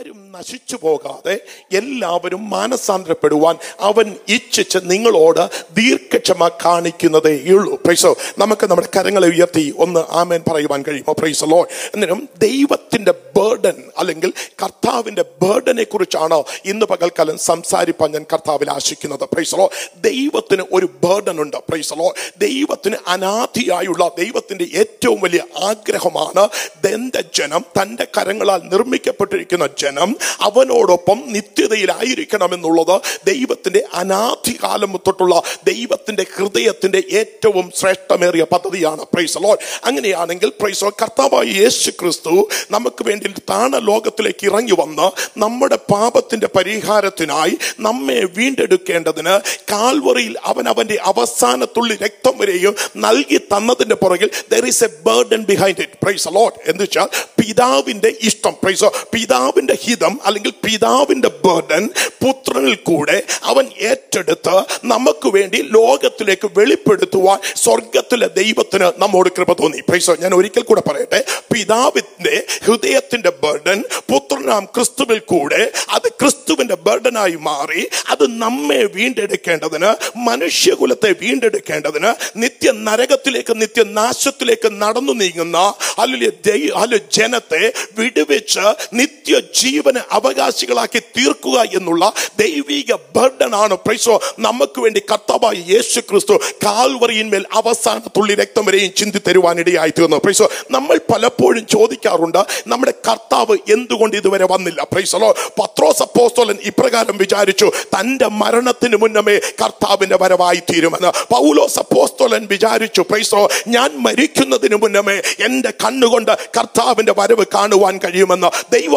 ആരും നശിച്ചു പോകാതെ എല്ലാവരും മാനസാന്തരപ്പെടുവാൻ അവൻ ഇച്ഛിച്ച് നിങ്ങളോട് ദീർഘക്ഷമ കാണിക്കുന്നതേ ഉള്ളൂ. പ്രൈസോ നമുക്ക് നമ്മുടെ കരങ്ങളെ ഉയർത്തി ഒന്ന് ആമേൻ പറയുവാൻ കഴിയുമോ? പ്രൈസോ എന്നിട്ടും ദൈവത്തിന്റെ ബേർഡൻ അല്ലെങ്കിൽ കർത്താവിന്റെ ബേർഡനെ കുറിച്ചാണ് ഇന്ന് പകൽക്കാലം സംസാരിപ്പാൻ ഞാൻ കർത്താവിൽ ആശിക്കുന്നത്? പ്രൈസലോ ദൈവത്തിന് ഒരു ബേർഡൻ ഉണ്ട്. പ്രൈസലോ ദൈവത്തിന് അനാഥിയായുള്ള ദൈവത്തിന്റെ ഏറ്റവും വലിയ ആഗ്രഹമാണ് ദന്തജനം ജനം തന്റെ കരങ്ങളാൽ നിർമ്മിക്കപ്പെട്ടിരിക്കുന്ന ജനം. അവനോടൊപ്പം നിത്യതയിലായിരിക്കണം എന്നുള്ളത് ദൈവത്തിന്റെ അനാദികാലം തൊട്ടുള്ള ദൈവത്തിന്റെ ഹൃദയത്തിന്റെ ഏറ്റവും ശ്രേഷ്ഠമേറിയ പദ്ധതിയാണ്. പ്രൈസലോ അങ്ങനെയാണെങ്കിൽ പ്രൈസലോ കർത്താവായ യേശു ക്രിസ്തു നമുക്ക് വേണ്ടി താണ ലോകത്തിലേക്ക് ഇറങ്ങി വന്ന് നമ്മുടെ പാപത്തിന്റെ പരിഹാരത്തിനായി നമ്മെ വീണ്ടെടുക്കേണ്ടതിന് കാൽവറിയിൽ അവൻ അവന്റെ അവസാനത്തുള്ളി രക്തം വരെയും നൽകി തന്നതിന്റെ പുറകിൽ there is a burden behind it price a lot എന്ന് വെച്ചാൽ പിതാവിന്റെ ഇഷ്ടം പ്രൈസ് പിതാവിന്റെ ഹിതം അല്ലെങ്കിൽ പിതാവിന്റെ ബേർഡൻ പുത്രനിൽ കൂടെ അവൻ ഏറ്റെടുത്ത് നമുക്ക് വേണ്ടി ലോകത്തിലേക്ക് വെളിപ്പെടുത്തുവാൻ സ്വർഗത്തിലെ ദൈവത്തിന് നമ്മോട് കൃപ തോന്നി. പൈസോ ഞാൻ ഒരിക്കൽ കൂടെ പറയട്ടെ. പിതാവിന്റെ ഹൃദയത്തിന്റെ ബേർഡൻ പുത്രനാം ക്രിസ്തുവിൽ കൂടെ അത് ക്രിസ്തുവിന്റെ ബേർഡനായി മാറി. അത് നമ്മെ വീണ്ടെടുക്കേണ്ടതിന് മനുഷ്യകുലത്തെ വീണ്ടെടുക്കേണ്ടതിന് നിത്യ നരകത്തിലേക്ക് നിത്യ നാശത്തിലേക്ക് നടന്നു നീങ്ങുന്ന ദൈ- ജനത്തെ വിടുവിച്ച് നിത്യ ജീവന് അവകാശികളാക്കി തീർക്കുക എന്നുള്ള ദൈവിക ബർഡനാണ് പ്രൈസോ നമുക്ക് വേണ്ടി കർത്താവായ യേശു ക്രിസ്തു കാൽവറിയിന്മേൽ അവസാന തുള്ളി രക്തം വരെയും ചിന്തി തരുവാനിടയായി തീർന്നു. പ്രൈസോ നമ്മൾ പലപ്പോഴും ചോദിക്കാറുണ്ട് നമ്മുടെ കർത്താവ് എന്തുകൊണ്ട് ഇതുവരെ വന്നില്ല? പ്രൈസലോ പത്രോസ് അപ്പോസ്തലൻ ഇപ്രകാരം വിചാരിച്ചു തന്റെ മരണത്തിന് മുന്നമേ കർത്താവിന്റെ വരവായി തീരുമെന്ന്. പൗലോസ് അപ്പോസ്തലൻ വിചാരിച്ചു പ്രൈസോ ഞാൻ മരിക്കുന്നതിന് മുന്നമേ എന്റെ കണ്ണുകൊണ്ട് കർത്താവിന്റെ വരവ് കാണുവാൻ കഴിയുമെന്ന്. ദൈവ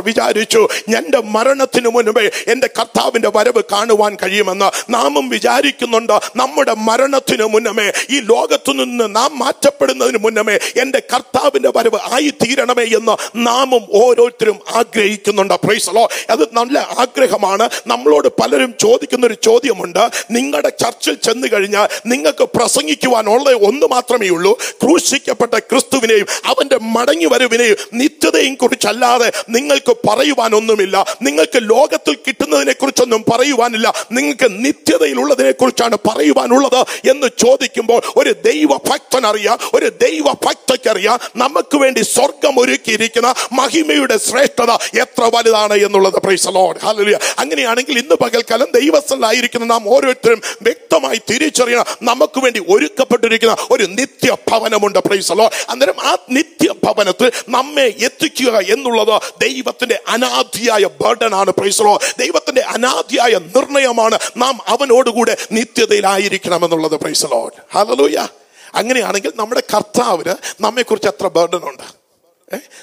വിചാരിച്ചു എന്റെ മരണത്തിന് മുൻപേ എന്റെ കർത്താവിന്റെ വരവ് കാണുവാൻ കഴിയുമെന്ന് നാമും വിചാരിക്കുന്നുണ്ട്. നമ്മുടെ മരണത്തിന് മുന്നമേ ഈ ലോകത്തു നിന്ന് നാം മാറ്റപ്പെടുന്നതിന് മുന്നമേ എന്റെ കർത്താവിന്റെ വരവ് ആയി തീരണമേ എന്ന് നാമും ഓരോരുത്തരും ആഗ്രഹിക്കുന്നുണ്ട്. പ്രൈസലോ അത് നല്ല ആഗ്രഹമാണ്. നമ്മളോട് പലരും ചോദിക്കുന്ന ഒരു ചോദ്യമുണ്ട്. നിങ്ങളുടെ ചർച്ചിൽ ചെന്ന് കഴിഞ്ഞാൽ നിങ്ങൾക്ക് പ്രസംഗിക്കുവാനുള്ള ഒന്ന് മാത്രമേ ഉള്ളൂ. ക്രൂശിക്കപ്പെട്ട ക്രിസ്തുവിനെയും അവന്റെ മടങ്ങി വരവിനെയും നിത്യതയും കുറിച്ചല്ലാതെ നിങ്ങൾക്ക് പറയുവാനൊന്നുമില്ല. നിങ്ങൾക്ക് ലോകത്തിൽ കിട്ടുന്നതിനെ കുറിച്ചൊന്നും പറയുവാനില്ല. നിങ്ങൾക്ക് നിത്യതയിലുള്ളതിനെ കുറിച്ചാണ് പറയുവാനുള്ളത് എന്ന് ചോദിക്കുമ്പോൾ ഒരു ദൈവ ഭക്തൻ അറിയാം ഒരു ദൈവ ഭക്തക്കറിയാം നമുക്ക് വേണ്ടി സ്വർഗം ഒരുക്കിയിരിക്കുന്ന മഹിമയുടെ ശ്രേഷ്ഠത എത്ര വലുതാണ് എന്നുള്ളത്. പ്രൈസ് ലോർഡ് ഹല്ലേലൂയ അങ്ങനെയാണെങ്കിൽ ഇന്ന് പകൽക്കാലം ദൈവസ്ഥലായിരിക്കുന്ന നാം ഓരോരുത്തരും വ്യക്തമായി തിരിച്ചറിയണം. നമുക്ക് വേണ്ടി ഒരുക്കപ്പെട്ടിരിക്കുന്ന ഒരു നിത്യ ഭവനമുണ്ട് പ്രൈസലോ അന്നേരം ആ നിത്യ ഭവനത്തിൽ നമ്മെ എത്തിക്കുക എന്നുള്ളത് ദൈവത്തിന്റെ അനാധിയായ ബർഡനാണ്. പ്രൈസ് ലോർഡ് ദൈവത്തിന്റെ അനാധിയായ നിർണയമാണ് നാം അവനോടുകൂടെ നിത്യതയിലായിരിക്കണം എന്നുള്ളത് പ്രൈസ് ലോർഡ് ഹല്ലേലൂയ അങ്ങനെയാണെങ്കിൽ നമ്മുടെ കർത്താവിന് നമ്മെക്കുറിച്ച് എത്ര ബർഡൻ ഉണ്ട്?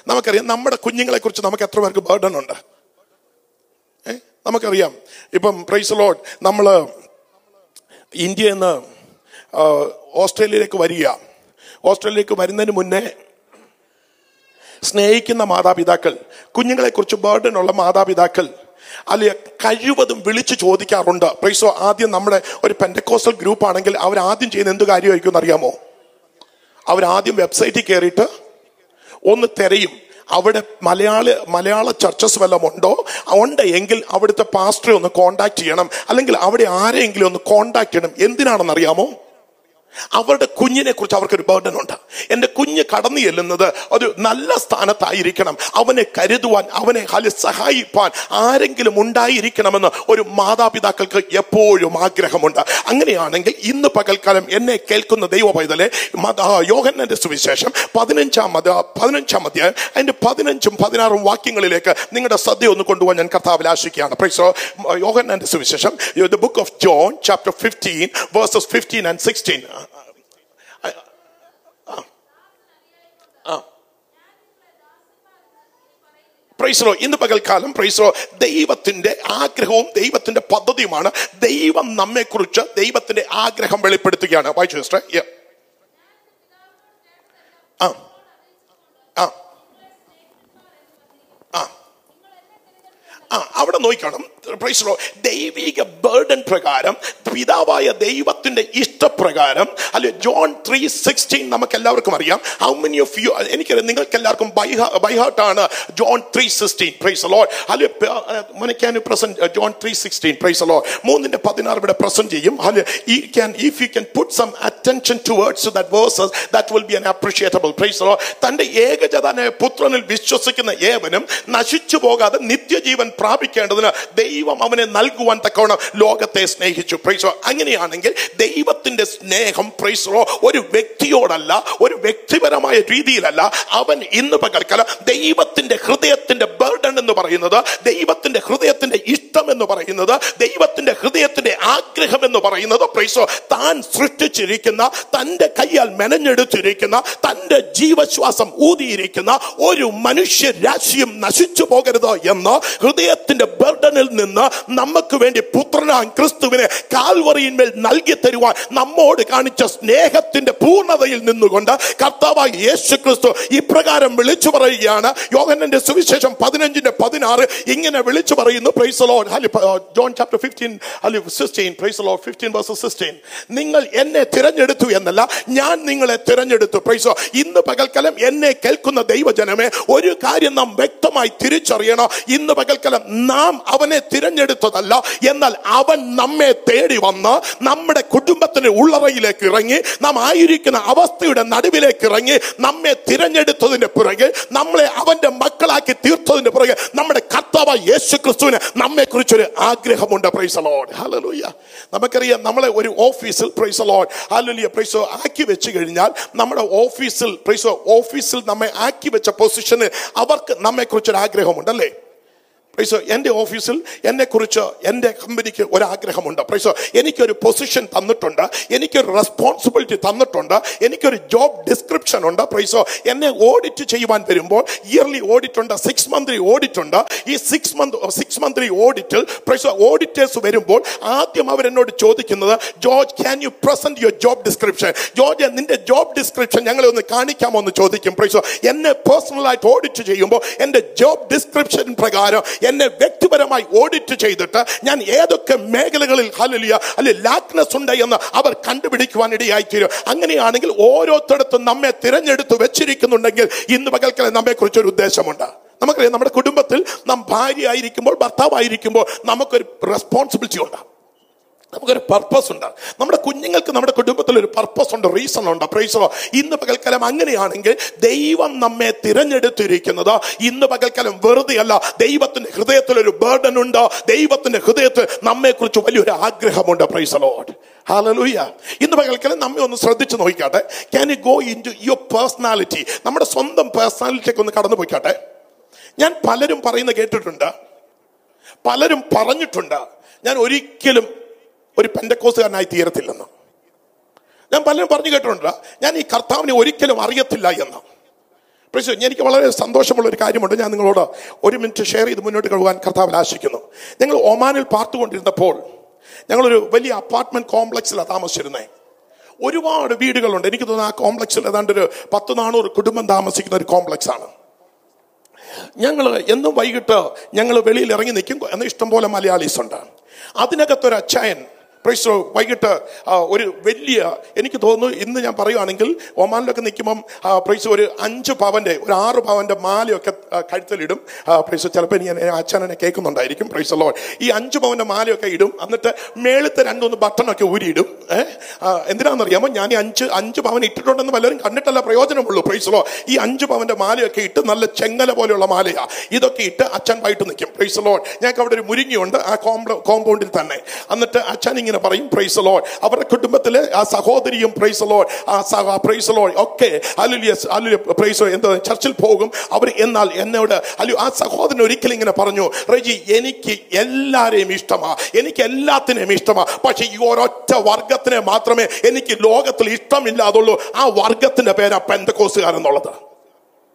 നമുക്കറിയാം നമ്മുടെ കുഞ്ഞുങ്ങളെ കുറിച്ച് നമുക്ക് എത്ര പേർക്ക് ബർഡൻ ഉണ്ട്? നമുക്കറിയാം. ഇപ്പം പ്രൈസ് ലോഡ് നമ്മൾ ഇന്ത്യയിൽ നിന്ന് ഓസ്ട്രേലിയയിലേക്ക് വരിക. ഓസ്ട്രേലിയയിലേക്ക് വരുന്നതിന് മുന്നേ സ്നേഹിക്കുന്ന മാതാപിതാക്കൾ കുഞ്ഞുങ്ങളെക്കുറിച്ച് ബേർഡൻ ഉള്ള മാതാപിതാക്കൾ അല്ലെ കഴിവതും വിളിച്ചു ചോദിക്കാറുണ്ട്. പ്രൈസോ ആദ്യം നമ്മുടെ ഒരു പെൻഡക്കോസ്റ്റൽ ഗ്രൂപ്പ് ആണെങ്കിൽ അവർ ആദ്യം ചെയ്യുന്ന എന്ത് കാര്യമായിരിക്കും എന്നറിയാമോ? അവരാദ്യം വെബ്സൈറ്റിൽ കയറിയിട്ട് ഒന്ന് തിരയും. അവിടെ മലയാള മലയാള ചർച്ചസ് വല്ലതും ഉണ്ടോ? ഉണ്ട് എങ്കിൽ അവിടുത്തെ പാസ്റ്ററെ ഒന്ന് കോണ്ടാക്ട് ചെയ്യണം. അല്ലെങ്കിൽ അവിടെ ആരെയെങ്കിലും ഒന്ന് കോണ്ടാക്ട് ചെയ്യണം. എന്തിനാണെന്ന് അറിയാമോ അവരുടെ കുഞ്ഞിനെ കുറിച്ച് അവർക്കൊരു ബേർഡൻ ഉണ്ട്. എന്റെ കുഞ്ഞ് കടന്നു ചെല്ലുന്നത് ഒരു നല്ല സ്ഥാനത്തായിരിക്കണം. അവനെ കരുതുവാൻ അവനെ ഹലി സഹായിപ്പാൻ ആരെങ്കിലും ഉണ്ടായിരിക്കണമെന്ന് ഒരു മാതാപിതാക്കൾക്ക് എപ്പോഴും ആഗ്രഹമുണ്ട്. അങ്ങനെയാണെങ്കിൽ ഇന്ന് പകൽക്കാലം എന്നെ കേൾക്കുന്ന ദൈവ പൈതലെ യോഹന്നന്റെ സുവിശേഷം പതിനഞ്ചാം പതിനഞ്ചാം അധ്യായം അതിന്റെ പതിനഞ്ചും പതിനാറും വാക്യങ്ങളിലേക്ക് നിങ്ങളുടെ ശ്രദ്ധ ഒന്ന് കൊണ്ടുപോകാൻ ഞാൻ കർത്താവിൽ ആശിക്കുകയാണ്. പ്രൈസോ യോഹന്നന്റെ സുവിശേഷം book of John chapter fifteen verses fifteen and sixteen praise lord ഇന്ന് പകൽക്കാലം പ്രൈസറോ ദൈവത്തിന്റെ ആഗ്രഹവും ദൈവത്തിന്റെ പദ്ധതിയുമാണ് ദൈവം നമ്മെക്കുറിച്ച് ദൈവത്തിന്റെ ആഗ്രഹം വെളിപ്പെടുത്തുകയാണ്. വായിച്ചു സിസ്റ്റർ. ആ. ആ. ആ. അവിടെ നോക്കണം. ദൈവിക ബേർഡൻ പ്രകാരം പിതാവായ ദൈവത്തിന്റെ ഇഷ്ടപ്രകാരം അല്ലെ ജോൺ ത്രീ സിക്സ്റ്റീൻ നമുക്ക് എല്ലാവർക്കും അറിയാം. ഹൗ മെനി ഓഫ് യു എനിക്കറിയാം നിങ്ങൾക്ക് എല്ലാവർക്കും ബൈഹാർട്ടാണ് John three sixteen praise lord അല്ലെ മുനക്കാൻ present John three sixteen praise lord മൂന്നിന്റെ പതിനാറ് ഇവിടെ പ്രസന്റ് ചെയ്യും. അല്ലെ ഈ can if you can put some attention towards that verses that will be an appreciable praise law തന്റെ ഏകജാതനായ പുത്രനിൽ വിശ്വസിക്കുന്ന ഏവനും നശിച്ചു പോകാതെ നിത്യജീവൻ പ്രാപിക്കേണ്ടതിന് ദൈവം അവനെ നൽകുവാൻ തക്കവണ്ണം ലോകത്തെ സ്നേഹിച്ചു. പ്രൈസോ അങ്ങനെയാണെങ്കിൽ ദൈവത്തിന്റെ സ്നേഹം പ്രൈസോ ഒരു വ്യക്തിയോടല്ല ഒരു വ്യക്തിപരമായ രീതിയിലല്ല അവൻ ഇന്ന് പകൽക്കാലം ദൈവത്തിന്റെ ഹൃദയത്തിന്റെ ബർഡൻ എന്ന് പറയുന്നത് ദൈവത്തിന്റെ ഹൃദയത്തിന്റെ ഇഷ്ടം എന്ന് പറയുന്നത് ദൈവത്തിന്റെ ഹൃദയത്തിന്റെ ആഗ്രഹം എന്ന് പറയുന്നത് പ്രൈസോ താൻ സൃഷ്ടിച്ചിരിക്കുന്ന തന്റെ കൈയാൽ മെനഞ്ഞെടുത്തിരിക്കുന്ന തന്റെ ജീവശ്വാസം ഊതിയിരിക്കുന്ന ഒരു മനുഷ്യരാശിയും നശിച്ചു പോകരുത് എന്ന് ഹൃദയത്തിന്റെ ബർഡനിൽ നിന്ന് നമുക്ക് വേണ്ടി പുത്രനാം ക്രിസ്തുവിനെ കാൽവറിയിന്മേൽ നൽകി തരുവാൻ നമ്മോട് കാണിച്ച സ്നേഹത്തിന്റെ പൂർണതയിൽ നിന്നുകൊണ്ട് കർത്താവായി യേശു ക്രിസ്തു ഇപ്രകാരം വിളിച്ചു പറയുകയാണ്. യോഗനന്റെ സുവിശേഷം പതിനഞ്ചിന്റെ പതിനാറ് ഇങ്ങനെ വിളിച്ചു പറയുന്നു. ജോൺ ചാപ്റ്റർ സിക്സ്റ്റീൻ നിങ്ങൾ എന്നെ തിരഞ്ഞെടുത്തു എന്നല്ല ഞാൻ നിങ്ങളെ തിരഞ്ഞെടുത്തു. പ്രൈസോ ഇന്ന് പകൽക്കാലം എന്നെ കേൾക്കുന്ന ദൈവജനമേ ഒരു കാര്യം നാം വ്യക്തമായി തിരിച്ചറിയണം. ഇന്ന് പകൽക്കാലം നാം അവനെ തിരഞ്ഞെടുത്തതല്ല. എന്നാൽ അവൻ നമ്മെ തേടി വന്ന് നമ്മുടെ കുടുംബത്തിന്റെ ഉള്ളറയിലേക്ക് ഇറങ്ങി നാം ആയിരിക്കുന്ന അവസ്ഥയുടെ നടുവിലേക്ക് ഇറങ്ങി നമ്മെ തിരഞ്ഞെടുത്തതിന്റെ പുറകെ നമ്മളെ അവന്റെ മക്കളാക്കി തീർത്തതിന്റെ പുറകെ നമ്മുടെ കർത്താവ് യേശു ക്രിസ്തുവിന് നമ്മെ കുറിച്ചൊരു ആഗ്രഹമുണ്ട്. പ്രൈസ് ലോഡ് ഹല്ലേലൂയ നമുക്കറിയാം നമ്മളെ ഒരു ഓഫീസിൽ പ്രൈസ് ലോഡ് ഹല്ലേലൂയ പ്രൈസോ ആക്കി വെച്ച് കഴിഞ്ഞാൽ നമ്മുടെ ഓഫീസിൽ പ്രൈസോ ഓഫീസിൽ നമ്മെ ആക്കി വെച്ച പൊസിഷന് അവർക്ക് നമ്മെ കുറിച്ചൊരു ആഗ്രഹമുണ്ട് അല്ലേ? പ്രൈസോ എന്റെ ഓഫീസിൽ എന്നെക്കുറിച്ച് എന്റെ കമ്പനിക്ക് ഒരാഗ്രഹമുണ്ട്. പ്രൈസോ എനിക്കൊരു പൊസിഷൻ തന്നിട്ടുണ്ട്. എനിക്കൊരു റെസ്പോൺസിബിലിറ്റി തന്നിട്ടുണ്ട്. എനിക്കൊരു ജോബ് ഡിസ്ക്രിപ്ഷൻ ഉണ്ട്. പ്രൈസോ എന്നെ ഓഡിറ്റ് ചെയ്യുവാൻ വരുമ്പോൾ ഇയർലി ഓഡിറ്റ് ഉണ്ട്. സിക്സ് മന്ത്ലി ഓഡിറ്റ് ഉണ്ട്. ഈ സിക്സ് മന്ത് സിക്സ് മന്ത്ലി ഓഡിറ്റിൽ പ്രൈസോ ഓഡിറ്റേഴ്സ് വരുമ്പോൾ ആദ്യം അവരെന്നോട് ചോദിക്കുന്നത് George can you present your job description George നിന്റെ ജോബ് ഡിസ്ക്രിപ്ഷൻ ഞങ്ങളെ ഒന്ന് കാണിക്കാമോ? എന്ന് ചോദിക്കും. പ്രൈസോ എന്നെ പേഴ്സണലായിട്ട് ഓഡിറ്റ് ചെയ്യുമ്പോൾ എന്റെ ജോബ് ഡിസ്ക്രിപ്ഷൻ പ്രകാരം എന്നെ വ്യക്തിപരമായി ഓഡിറ്റ് ചെയ്തിട്ട് ഞാൻ ഏതൊക്കെ മേഖലകളിൽ ഹലിയ അല്ലെ ലാക്നസ് ഉണ്ട് എന്ന് അവർ കണ്ടുപിടിക്കുവാൻ ഇടയായി തീരും അങ്ങനെയാണെങ്കിൽ ഓരോരുത്തടത്തും നമ്മെ തിരഞ്ഞെടുത്ത് വെച്ചിരിക്കുന്നുണ്ടെങ്കിൽ ഇന്ന് പകൽക്കാലം നമ്മെ കുറിച്ചൊരു ഉദ്ദേശമുണ്ട്. നമുക്കറിയാം നമ്മുടെ കുടുംബത്തിൽ നാം ഭാര്യ ആയിരിക്കുമ്പോൾ ഭർത്താവായിരിക്കുമ്പോൾ നമുക്കൊരു റെസ്പോൺസിബിലിറ്റി ഉണ്ട്. നമുക്കൊരു പർപ്പസ് ഉണ്ട്. നമ്മുടെ കുഞ്ഞുങ്ങൾക്ക് നമ്മുടെ കുടുംബത്തിൽ ഒരു പർപ്പസ് ഉണ്ട് റീസൺ ഉണ്ട്. പ്രൈസോ ഇന്ന് പകൽക്കാലം അങ്ങനെയാണെങ്കിൽ ദൈവം നമ്മെ തിരഞ്ഞെടുത്തിരിക്കുന്നത് ഇന്ന് പകൽക്കാലം വെറുതെ അല്ല ദൈവത്തിന്റെ ഹൃദയത്തിൽ ഒരു ബേർഡൻ ഉണ്ട്. ദൈവത്തിന്റെ ഹൃദയത്തിൽ നമ്മെ കുറിച്ച് വലിയൊരു ആഗ്രഹമുണ്ട്. പ്രൈസലോഡ് ഹാലലൂയ ഇന്ന് പകൽക്കാലം നമ്മെ ഒന്ന് ശ്രദ്ധിച്ചു നോക്കിക്കാട്ടെ. Can you go into your personality നമ്മുടെ സ്വന്തം പേഴ്സണാലിറ്റിയൊക്കെ ഒന്ന് കടന്നു പോയിക്കാട്ടെ ഞാൻ പലരും പറയുന്ന കേട്ടിട്ടുണ്ട്. പലരും പറഞ്ഞിട്ടുണ്ട്. ഞാൻ ഒരിക്കലും ഒരു പെൻഡക്കോസുകാരനായി തീരത്തില്ലെന്ന്. ഞാൻ പലരും പറഞ്ഞു കേട്ടിട്ടുണ്ട് ഞാൻ ഈ കർത്താവിനെ ഒരിക്കലും അറിയത്തില്ല എന്ന്. പക്ഷേ എനിക്ക് വളരെ സന്തോഷമുള്ള ഒരു കാര്യമുണ്ട്. ഞാൻ നിങ്ങളോട് ഒരു മിനിറ്റ് ഷെയർ ചെയ്ത് മുന്നോട്ട് കഴുകാൻ കർത്താവിൽ ആശിക്കുന്നു. ഞങ്ങൾ ഒമാനിൽ പാർത്തുകൊണ്ടിരുന്നപ്പോൾ ഞങ്ങളൊരു വലിയ അപ്പാർട്ട്മെന്റ് കോംപ്ലക്സിലാണ് താമസിച്ചിരുന്നത് ഒരുപാട് വീടുകളുണ്ട്. എനിക്ക് തോന്നുന്നു ആ കോംപ്ലക്സിൽ ഏതാണ്ട് ഒരു പത്ത് നാനൂറ് കുടുംബം താമസിക്കുന്ന ഒരു കോംപ്ലക്സ് ആണ്. ഞങ്ങൾ എന്നും വൈകിട്ട് ഞങ്ങൾ വെളിയിൽ ഇറങ്ങി നിൽക്കും. എന്ന ഇഷ്ടംപോലെ മലയാളീസ് ഉണ്ട്. അതിനകത്തൊരു അച്ചായൻ പ്രൈസോ വൈകിട്ട് ഒരു വലിയ എനിക്ക് തോന്നുന്നു ഇന്ന് ഞാൻ പറയുവാണെങ്കിൽ ഒമാനിലൊക്കെ നിൽക്കുമ്പം പ്രൈസ് ഒരു അഞ്ച് പവന്റെ ഒരു ആറ് പവന്റെ മാലയൊക്കെ കഴുത്തലിടും. പ്രൈസ് ചിലപ്പോൾ ഇനി അച്ഛനെ കേൾക്കുന്നുണ്ടായിരിക്കും. പ്രൈസ് ലോ ഈ അഞ്ച് പവന്റെ മാലയൊക്കെ ഇടും. എന്നിട്ട് മേളത്തെ രണ്ടൊന്ന് ബട്ടണൊക്കെ ഊരിയിടും. എന്തിനാണെന്നറിയാമോ? ഞാൻ ഈ അഞ്ച് അഞ്ച് പവൻ ഇട്ടിട്ടുണ്ടെന്ന് പലരും കണ്ടിട്ടല്ല പ്രയോജനമുള്ളൂ. പ്രൈസ് ലോ ഈ അഞ്ച് പവന്റെ മാലയൊക്കെ ഇട്ട് നല്ല ചെങ്ങല പോലെയുള്ള മാലയാ. ഇതൊക്കെ ഇട്ട് അച്ഛൻ വൈകിട്ട് നിൽക്കും. പ്രൈസ് ലോ ഞങ്ങൾക്ക് അവിടെ ഒരു മുരിങ്ങിയുണ്ട്. ആ കോമ്പൗണ്ടിൽ തന്നെ. എന്നിട്ട് അച്ഛൻ ഇങ്ങനെ പറയും പ്രൈസ് ലോൺ അവരുടെ കുടുംബത്തിലെ ആ സഹോദരിയും പ്രൈസ് ലോൺ ആ പ്രൈസ് ലോൺ ഒക്കെ അലുലിയ അലുലിയ പ്രൈസ് എന്താ ചർച്ചിൽ പോകും. അവർ എന്നാൽ എന്നോട് അല്ലു ആ സഹോദരൻ ഒരിക്കലും ഇങ്ങനെ പറഞ്ഞു റജി എനിക്ക് എല്ലാരെയും ഇഷ്ടമാ. എനിക്ക് എല്ലാത്തിനെയും ഇഷ്ടമാ. പക്ഷെ ഈ ഒരൊറ്റ വർഗത്തിനെ മാത്രമേ എനിക്ക് ലോകത്തിൽ ഇഷ്ടമില്ലാതുള്ളൂ. ആ വർഗത്തിന്റെ പേരാ പെന്തക്കോസുകാരെന്നുള്ളത്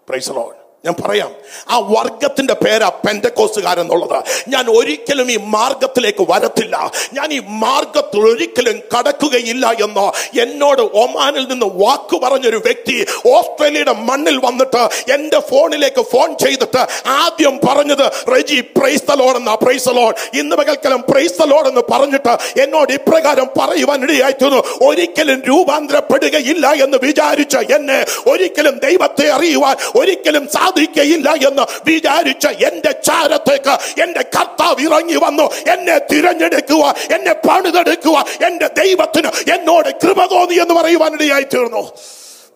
പ്രൈസ് ലോഡ് ഞാൻ പറയാം. ആ വർഗത്തിന്റെ പേരാ പെന്തക്കോസുകാരെന്നുള്ളത് ഞാൻ ഒരിക്കലും ഈ മാർഗത്തിലേക്ക് വരത്തില്ല. ഞാൻ ഈ മാർഗത്തിൽ ഒരിക്കലും കടക്കുകയില്ല എന്ന് എന്നോട് ഒമാനിൽ നിന്ന് വാക്ക് പറഞ്ഞൊരു വ്യക്തി ഓസ്ട്രേലിയയുടെ മണ്ണിൽ വന്നിട്ട് എന്റെ ഫോണിലേക്ക് ഫോൺ ചെയ്തിട്ട് ആദ്യം പറഞ്ഞത് റെജി പ്രൈസ്തലോൺ എന്നാ പ്രൈസ്തലോൺ ഇന്ന് പകൽക്കലം പ്രൈസ്തലോൺ എന്ന് പറഞ്ഞിട്ട് എന്നോട് ഇപ്രകാരം പറയുവാൻ ഇടയായിത്തീർന്നു. ഒരിക്കലും രൂപാന്തരപ്പെടുകയില്ല എന്ന് വിചാരിച്ച എന്നെ ഒരിക്കലും ദൈവത്തെ അറിയുവാൻ ഒരിക്കലും സാധിക്കയില്ല എന്ന് വിചാരിച്ച എന്റെ ചാരത്തേക്ക് എന്റെ കർത്താവ് ഇറങ്ങി വന്നു. എന്നെ തിരഞ്ഞെടുക്കുക എന്നെ പണിതെടുക്കുക. എന്റെ ദൈവത്തിന് എന്നോട് കൃപ തോന്നി എന്ന് പറയുവാനിടയായി തീർന്നു.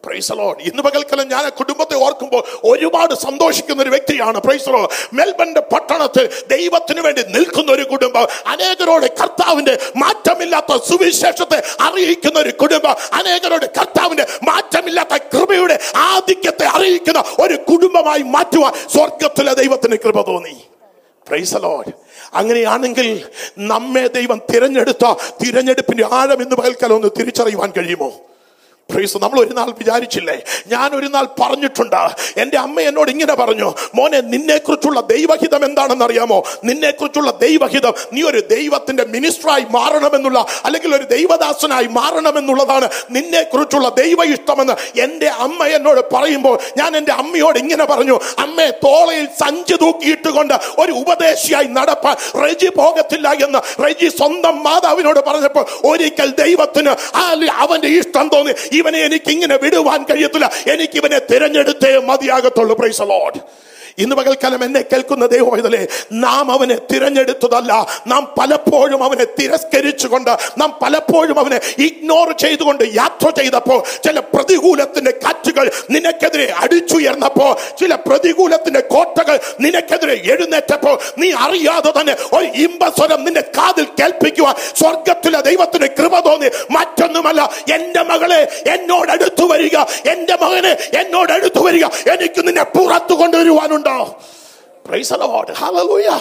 പ്രൈസലോ ഇന്ന് പകൽക്കലം ഞാൻ കുടുംബത്തെ ഓർക്കുമ്പോൾ ഒരുപാട് സന്തോഷിക്കുന്ന ഒരു വ്യക്തിയാണ് പ്രൈസലോ മെൽബന്റെ പട്ടണത്തിൽ ദൈവത്തിന് വേണ്ടി നിൽക്കുന്ന ഒരു കുടുംബം. അനേകരോട് കർത്താവിന്റെ മാറ്റമില്ലാത്ത സുവിശേഷത്തെ അറിയിക്കുന്ന ഒരു കുടുംബം. അനേകരോട് കർത്താവിന്റെ മാറ്റമില്ലാത്ത കൃപയുടെ ആധിക്യത്തെ അറിയിക്കുന്ന ഒരു കുടുംബമായി മാറ്റുവാൻ സ്വർഗത്തിലെ ദൈവത്തിന് കൃപ തോന്നി. Lord. അങ്ങനെയാണെങ്കിൽ നമ്മെ ദൈവം തിരഞ്ഞെടുത്ത തിരഞ്ഞെടുപ്പിന്റെ ആഴം എന്ന് പകൽക്കാലം ഒന്ന് തിരിച്ചറിയുവാൻ കഴിയുമോ? Praise നമ്മൾ ഒരു നാൾ വിചാരിച്ചില്ലേ? ഞാൻ ഒരു നാൾ പറഞ്ഞിട്ടുണ്ട്. എന്റെ അമ്മ എന്നോട് ഇങ്ങനെ പറഞ്ഞു മോനെ നിന്നെക്കുറിച്ചുള്ള ദൈവഹിതം എന്താണെന്ന് അറിയാമോ നിന്നെ കുറിച്ചുള്ള ദൈവഹിതം നീ ഒരു ദൈവത്തിന്റെ മിനിസ്റ്ററായി മാറണമെന്നുള്ള അല്ലെങ്കിൽ ഒരു ദൈവദാസനായി മാറണമെന്നുള്ളതാണ് നിന്നെ കുറിച്ചുള്ള ദൈവ ഇഷ്ടമെന്ന് എന്റെ അമ്മ എന്നോട് പറയുമ്പോൾ ഞാൻ എന്റെ അമ്മയോട് ഇങ്ങനെ പറഞ്ഞു അമ്മേ തോളയിൽ സഞ്ചി തൂക്കിയിട്ടുകൊണ്ട് ഒരു ഉപദേശിയായി നടപ്പാൻ റെജി പോകത്തില്ല എന്ന് റെജി സ്വന്തം മാതാവിനോട് പറഞ്ഞപ്പോൾ ഒരിക്കൽ ദൈവത്തിന് അവന്റെ ഇഷ്ടം തോന്നി. ഇവനെ എനിക്ക് ഇങ്ങനെ വിടുവാൻ കഴിയത്തില്ല. എനിക്ക് ഇവനെ തിരഞ്ഞെടുത്തേ മതിയാകത്തുള്ളൂ. പ്രൈസ് ലോഡ് ഇന്ന് പകൽക്കാലം എന്നെ കേൾക്കുന്ന ദൈവമായതല്ലേ നാം അവനെ തിരഞ്ഞെടുത്തതല്ല. നാം പലപ്പോഴും അവനെ തിരസ്കരിച്ചുകൊണ്ട് നാം പലപ്പോഴും അവനെ ഇഗ്നോർ ചെയ്തുകൊണ്ട് യാത്ര ചെയ്തപ്പോൾ ചില പ്രതികൂലത്തിന്റെ കാറ്റുകൾ നിനക്കെതിരെ അടിച്ചുയർന്നപ്പോ ചില പ്രതികൂലത്തിന്റെ കോട്ടകൾ നിനക്കെതിരെ എഴുന്നേറ്റപ്പോ നീ അറിയാതെ തന്നെ ഒരു ഇമ്പസ്വരം നിന്റെ കാതിൽ കേൾപ്പിക്കുവാൻ സ്വർഗത്തിലെ ദൈവത്തിന് കൃപ തോന്നി. മറ്റൊന്നുമല്ല എന്റെ മകളെ എന്നോട് അടുത്തു വരിക എന്റെ മകനെ എന്നോട് അടുത്തു വരിക എനിക്ക് നിന്നെ പുറത്തു കൊണ്ടുവരുവാനുണ്ടോ? Lord. Hallelujah.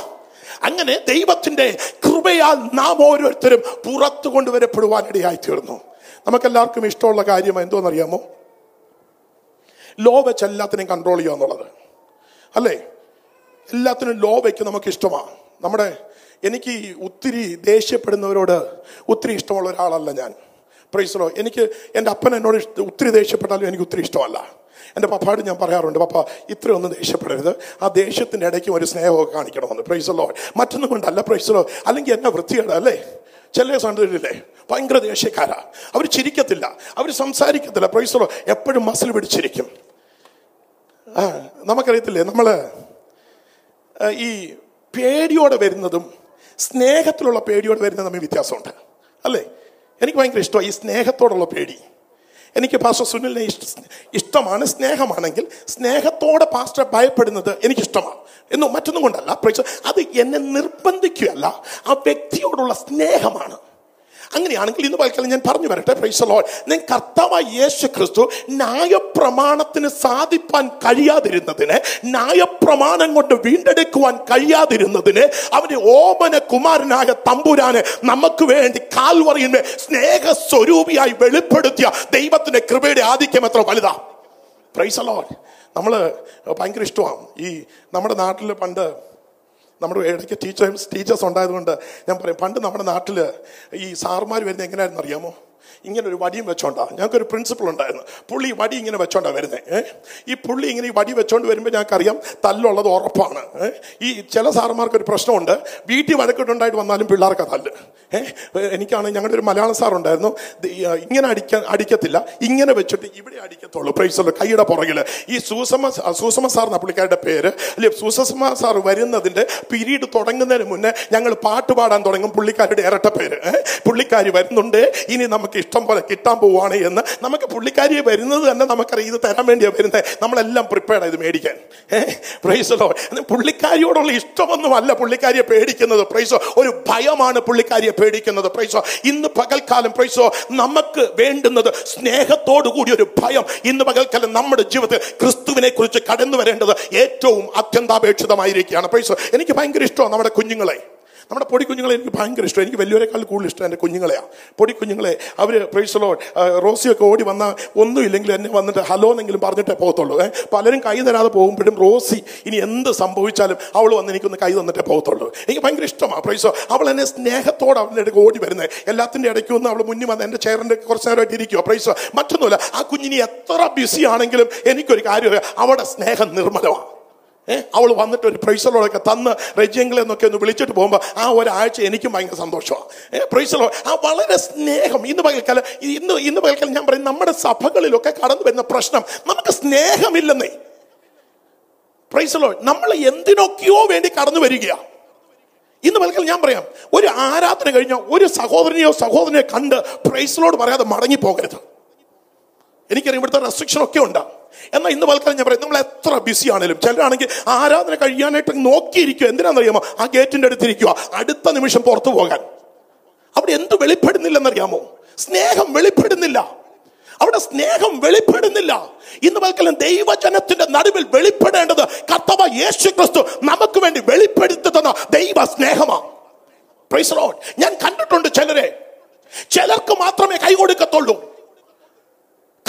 അങ്ങനെ ദൈവത്തിന്റെ കൃപയാൽ നാം ഓരോരുത്തരും പുറത്തു കൊണ്ടുവരപ്പെടുവാൻ ഇടയായി തീർന്നു നമുക്കെല്ലാവർക്കും ഇഷ്ടമുള്ള കാര്യം എന്തോന്നറിയാമോ? ലോ വെച്ച് എല്ലാത്തിനെയും കൺട്രോൾ ചെയ്യുക എന്നുള്ളത്. അല്ലേ? എല്ലാത്തിനും ലോ നമുക്ക് ഇഷ്ടമാണ് നമ്മുടെ എനിക്ക് ഒത്തിരി ദേഷ്യപ്പെടുന്നവരോട് ഒത്തിരി ഇഷ്ടമുള്ള ഒരാളല്ല ഞാൻ. പ്രൈസലോ എനിക്ക് എന്റെ അപ്പൻ എന്നോട് ഒത്തിരി ദേഷ്യപ്പെട്ടാലും എനിക്ക് ഒത്തിരി ഇഷ്ടമല്ല. എന്റെ പപ്പായിട്ട് ഞാൻ പറയാറുണ്ട് പപ്പ ഇത്രയൊന്നും ദേഷ്യപ്പെടരുത്. ആ ദേഷ്യത്തിന്റെ ഇടയ്ക്കും ഒരു സ്നേഹമൊക്കെ കാണിക്കണമെന്ന് പ്രൈസലോ മറ്റൊന്നും കൊണ്ടല്ല പ്രൈസലോ അല്ലെങ്കിൽ എന്നെ വൃത്തികേട് അല്ലേ? ചില കണ്ടിട്ടില്ലേ ഭയങ്കര ദേഷ്യക്കാരാ. അവർ ചിരിക്കത്തില്ല അവർ സംസാരിക്കത്തില്ല. പ്രൈസലോ എപ്പോഴും മസിൽ പിടിച്ചിരിക്കും. ആ നമുക്കറിയത്തില്ലേ നമ്മൾ ഈ പേടിയോടെ വരുന്നതും സ്നേഹത്തിലുള്ള പേടിയോടെ വരുന്നതും തമ്മിൽ വ്യത്യാസമുണ്ട്. അല്ലേ? എനിക്ക് ഭയങ്കര ഇഷ്ടമാണ് ഈ സ്നേഹത്തോടുള്ള പേടി. എനിക്ക് പാസ്റ്റർ സുനിലിനെ ഇഷ്ട- ഇഷ്ടമാണ് സ്നേഹമാണെങ്കിൽ സ്നേഹത്തോടെ പാസ്റ്റർ ഭയപ്പെടുന്നത് എനിക്കിഷ്ടമാണ്. എന്നും മറ്റൊന്നും കൊണ്ടല്ല അത് എന്നെ നിർബന്ധിക്കുകയല്ല ആ വ്യക്തിയോടുള്ള സ്നേഹമാണ്. അങ്ങനെയാണെങ്കിൽ ഇന്ന് പൽക്കാലം ഞാൻ പറഞ്ഞു വരട്ടെ. പ്രൈസ് ലോൾ ഞാൻ കർത്താവായ യേശു ക്രിസ്തു ന്യായപ്രമാണത്തിന് സാധിപ്പാൻ കഴിയാതിരുന്നതിന് ന്യായപ്രമാണം കൊണ്ട് വീണ്ടെടുക്കുവാൻ കഴിയാതിരുന്നതിന് അവന്റെ ഓമന കുമാരനായ തമ്പുരാന് നമുക്ക് വേണ്ടി കാൽവറിയുമേ സ്നേഹ സ്വരൂപിയായി വെളിപ്പെടുത്തിയ ദൈവത്തിന്റെ കൃപയുടെ ആധിക്യം എത്ര വലുതാ. പ്രൈസ് ലോൾ നമ്മൾ ഭയങ്കര ഇഷ്ടമാണ്. ഈ നമ്മുടെ നാട്ടിൽ പണ്ട് നമ്മുടെ ഇടയ്ക്ക് ടീച്ചേഴ്സ് ടീച്ചേഴ്സ് ഉണ്ടായതുകൊണ്ട് ഞാൻ പറയും പണ്ട് നമ്മുടെ നാട്ടിൽ ഈ സാർമാർ വരുന്നത് എങ്ങനെയായിരുന്നു അറിയാമോ? ഇങ്ങനെ ഒരു വടിയും വെച്ചോണ്ടാ. ഞങ്ങൾക്കൊരു പ്രിൻസിപ്പൾ ഉണ്ടായിരുന്നു. പുള്ളി വടി ഇങ്ങനെ വെച്ചോണ്ടാ വരുന്നത് ഈ പുള്ളി ഇങ്ങനെ ഈ വടി വെച്ചോണ്ട് വരുമ്പോൾ ഞങ്ങൾക്കറിയാം തല്ലുള്ളത് ഉറപ്പാണ്. ഈ ചില സാറന്മാർക്ക് ഒരു പ്രശ്നമുണ്ട്. വീട്ടിൽ വഴക്കിട്ടുണ്ടായിട്ട് വന്നാലും പിള്ളേർക്ക് തല്ല്. എനിക്കാണ് ഞങ്ങളുടെ ഒരു മലയാള ആ, ഇങ്ങനെ അടിക്ക അടിക്കത്തില്ല. ഇങ്ങനെ വെച്ചിട്ട് ഇവിടെ അടിക്കത്തുള്ളൂ. പ്രൈസല്ലോ കൈയുടെ പുറകിൽ ഈ സൂസമ സൂസമ സാർ എന്ന പുള്ളിക്കാരുടെ പേര്. അല്ലെ സൂസമ സാർ വരുന്നതിന്റെ പിരീഡ് തുടങ്ങുന്നതിന് മുന്നേ ഞങ്ങൾ പാട്ട് പാടാൻ തുടങ്ങും പുള്ളിക്കാരുടെ ഇരട്ട പേര്. പുള്ളിക്കാരി വരുന്നുണ്ട്. ഇനി നമുക്ക് ഇഷ്ടം പോലെ കിട്ടാൻ പോവുകയാണ് എന്ന് നമുക്ക് പുള്ളിക്കാരിയെ വരുന്നത് തന്നെ നമുക്കറിയാം. ഇത് തരാൻ വേണ്ടിയാണ് വരുന്നത് നമ്മളെല്ലാം പ്രിപ്പയർഡ് ആയത് മേടിക്കാൻ. പ്രൈസോ പുള്ളിക്കാരിയോടുള്ള ഇഷ്ടമൊന്നും അല്ല പുള്ളിക്കാരിയെ പേടിക്കുന്നത്. പ്രൈസോ ഒരു ഭയമാണ് പുള്ളിക്കാരിയെ പേടിക്കുന്നത്. പ്രൈസോ ഇന്ന് പകൽക്കാലം പ്രൈസോ നമുക്ക് വേണ്ടുന്നത് സ്നേഹത്തോടു കൂടി ഒരു ഭയം. ഇന്ന് പകൽക്കാലം നമ്മുടെ ജീവിതത്തിൽ ക്രിസ്തുവിനെ കുറിച്ച് കടന്നു വരേണ്ടത് ഏറ്റവും അത്യന്താപേക്ഷിതമായിരിക്കുകയാണ്. പ്രൈസോ എനിക്ക് ഭയങ്കര ഇഷ്ടമാണ് നമ്മുടെ കുഞ്ഞുങ്ങളെ. നമ്മുടെ പൊടി കുഞ്ഞുങ്ങളെ എനിക്ക് ഭയങ്കര ഇഷ്ടം. എനിക്ക് വലിയവരെക്കാൾ കൂടുതൽ ഇഷ്ടം എന്റെ കുഞ്ഞുങ്ങളെയാണ് പൊടി കുഞ്ഞുങ്ങളെ അവർ പ്രൈസലോ റോസിയൊക്കെ ഓടി വന്ന ഒന്നുമില്ലെങ്കിൽ എന്നെ വന്നിട്ട് ഹലോ എന്നെങ്കിലും പറഞ്ഞിട്ടേ പോകത്തുള്ളൂ. പലരും കൈ തരാതെ പോകുമ്പോഴും റോസി ഇനി എന്ത് സംഭവിച്ചാലും അവൾ വന്ന് എനിക്കൊന്ന് കൈ തന്നിട്ടേ പോകത്തുള്ളൂ. എനിക്ക് ഭയങ്കര ഇഷ്ടമാണ് പ്രൈസോ അവൾ എന്നെ സ്നേഹത്തോടെ അവളുടെ ഇടയ്ക്ക് ഓടി വരുന്നത് എല്ലാത്തിന്റെ ഇടയ്ക്ക് വന്ന് അവൾ മുന്നിൽ വന്ന് എന്റെ ചെയറിന്റെ കുറച്ച് നേരമായിട്ട് ഇരിക്കുക പ്രൈസോ മറ്റൊന്നുമില്ല ആ കുഞ്ഞിനി എത്ര ബിസി ആണെങ്കിലും എനിക്കൊരു കാര്യം അവിടെ സ്നേഹം നിർമ്മലമാണ്. അവൾ വന്നിട്ട് ഒരു പ്രൈസലോടൊക്കെ തന്ന് റെജിയങ്ങളെ എന്നൊക്കെ ഒന്ന് വിളിച്ചിട്ട് പോകുമ്പോൾ ആ ഒരാഴ്ച എനിക്കും ഭയങ്കര സന്തോഷമാണ് പ്രൈസലോ ആ വളരെ സ്നേഹം. ഇന്ന് പകൽക്കാലം ഇന്ന് ഇന്ന് പകൽക്കാലം ഞാൻ പറയും നമ്മുടെ സഭകളിലൊക്കെ കടന്നു വരുന്ന പ്രശ്നം നമുക്ക് സ്നേഹമില്ലെന്നേ. പ്രൈസലോ നമ്മൾ എന്തിനൊക്കെയോ വേണ്ടി കടന്നു വരികയാണ് ഇന്ന് പകൽക്കാലം ഞാൻ പറയാം ഒരു ആരാധന കഴിഞ്ഞാൽ ഒരു സഹോദരനെയോ സഹോദരനെയോ കണ്ട് പ്രൈസലോട് പറയാതെ മടങ്ങി പോകരുത് എനിക്കറിയാം ഇവിടുത്തെ റെസ്ട്രിക്ഷൻ ഒക്കെ ഉണ്ട്. എന്നാൽ ഇന്ന് പലക്കാലം ഞാൻ പറയും നമ്മൾ എത്ര ബിസി ആണെങ്കിലും ചിലരാണെങ്കിൽ ആരാധന കഴിയാനായിട്ട് നോക്കിയിരിക്കുക. എന്തിനാണെന്നറിയാമോ? ആ ഗേറ്റിന്റെ അടുത്തിരിക്കുക. അടുത്ത നിമിഷം പുറത്തു പോകാൻ. അവിടെ എന്ത് വെളിപ്പെടുന്നില്ലെന്നറിയാമോ? സ്നേഹം വെളിപ്പെടുന്നില്ല. അവിടെ സ്നേഹം വെളിപ്പെടുന്നില്ല. ഇന്ന് പലക്കാലം ദൈവജനത്തിന്റെ നടുവിൽ വെളിപ്പെടേണ്ടത് കർത്തവ യേശു ക്രിസ്തു നമുക്ക് വേണ്ടി വെളിപ്പെടുത്തി തന്ന ദൈവ സ്നേഹമാണ്. ഞാൻ കണ്ടിട്ടുണ്ട് ചിലരെ. ചിലർക്ക് മാത്രമേ കൈ കൊടുക്കത്തുള്ളൂ.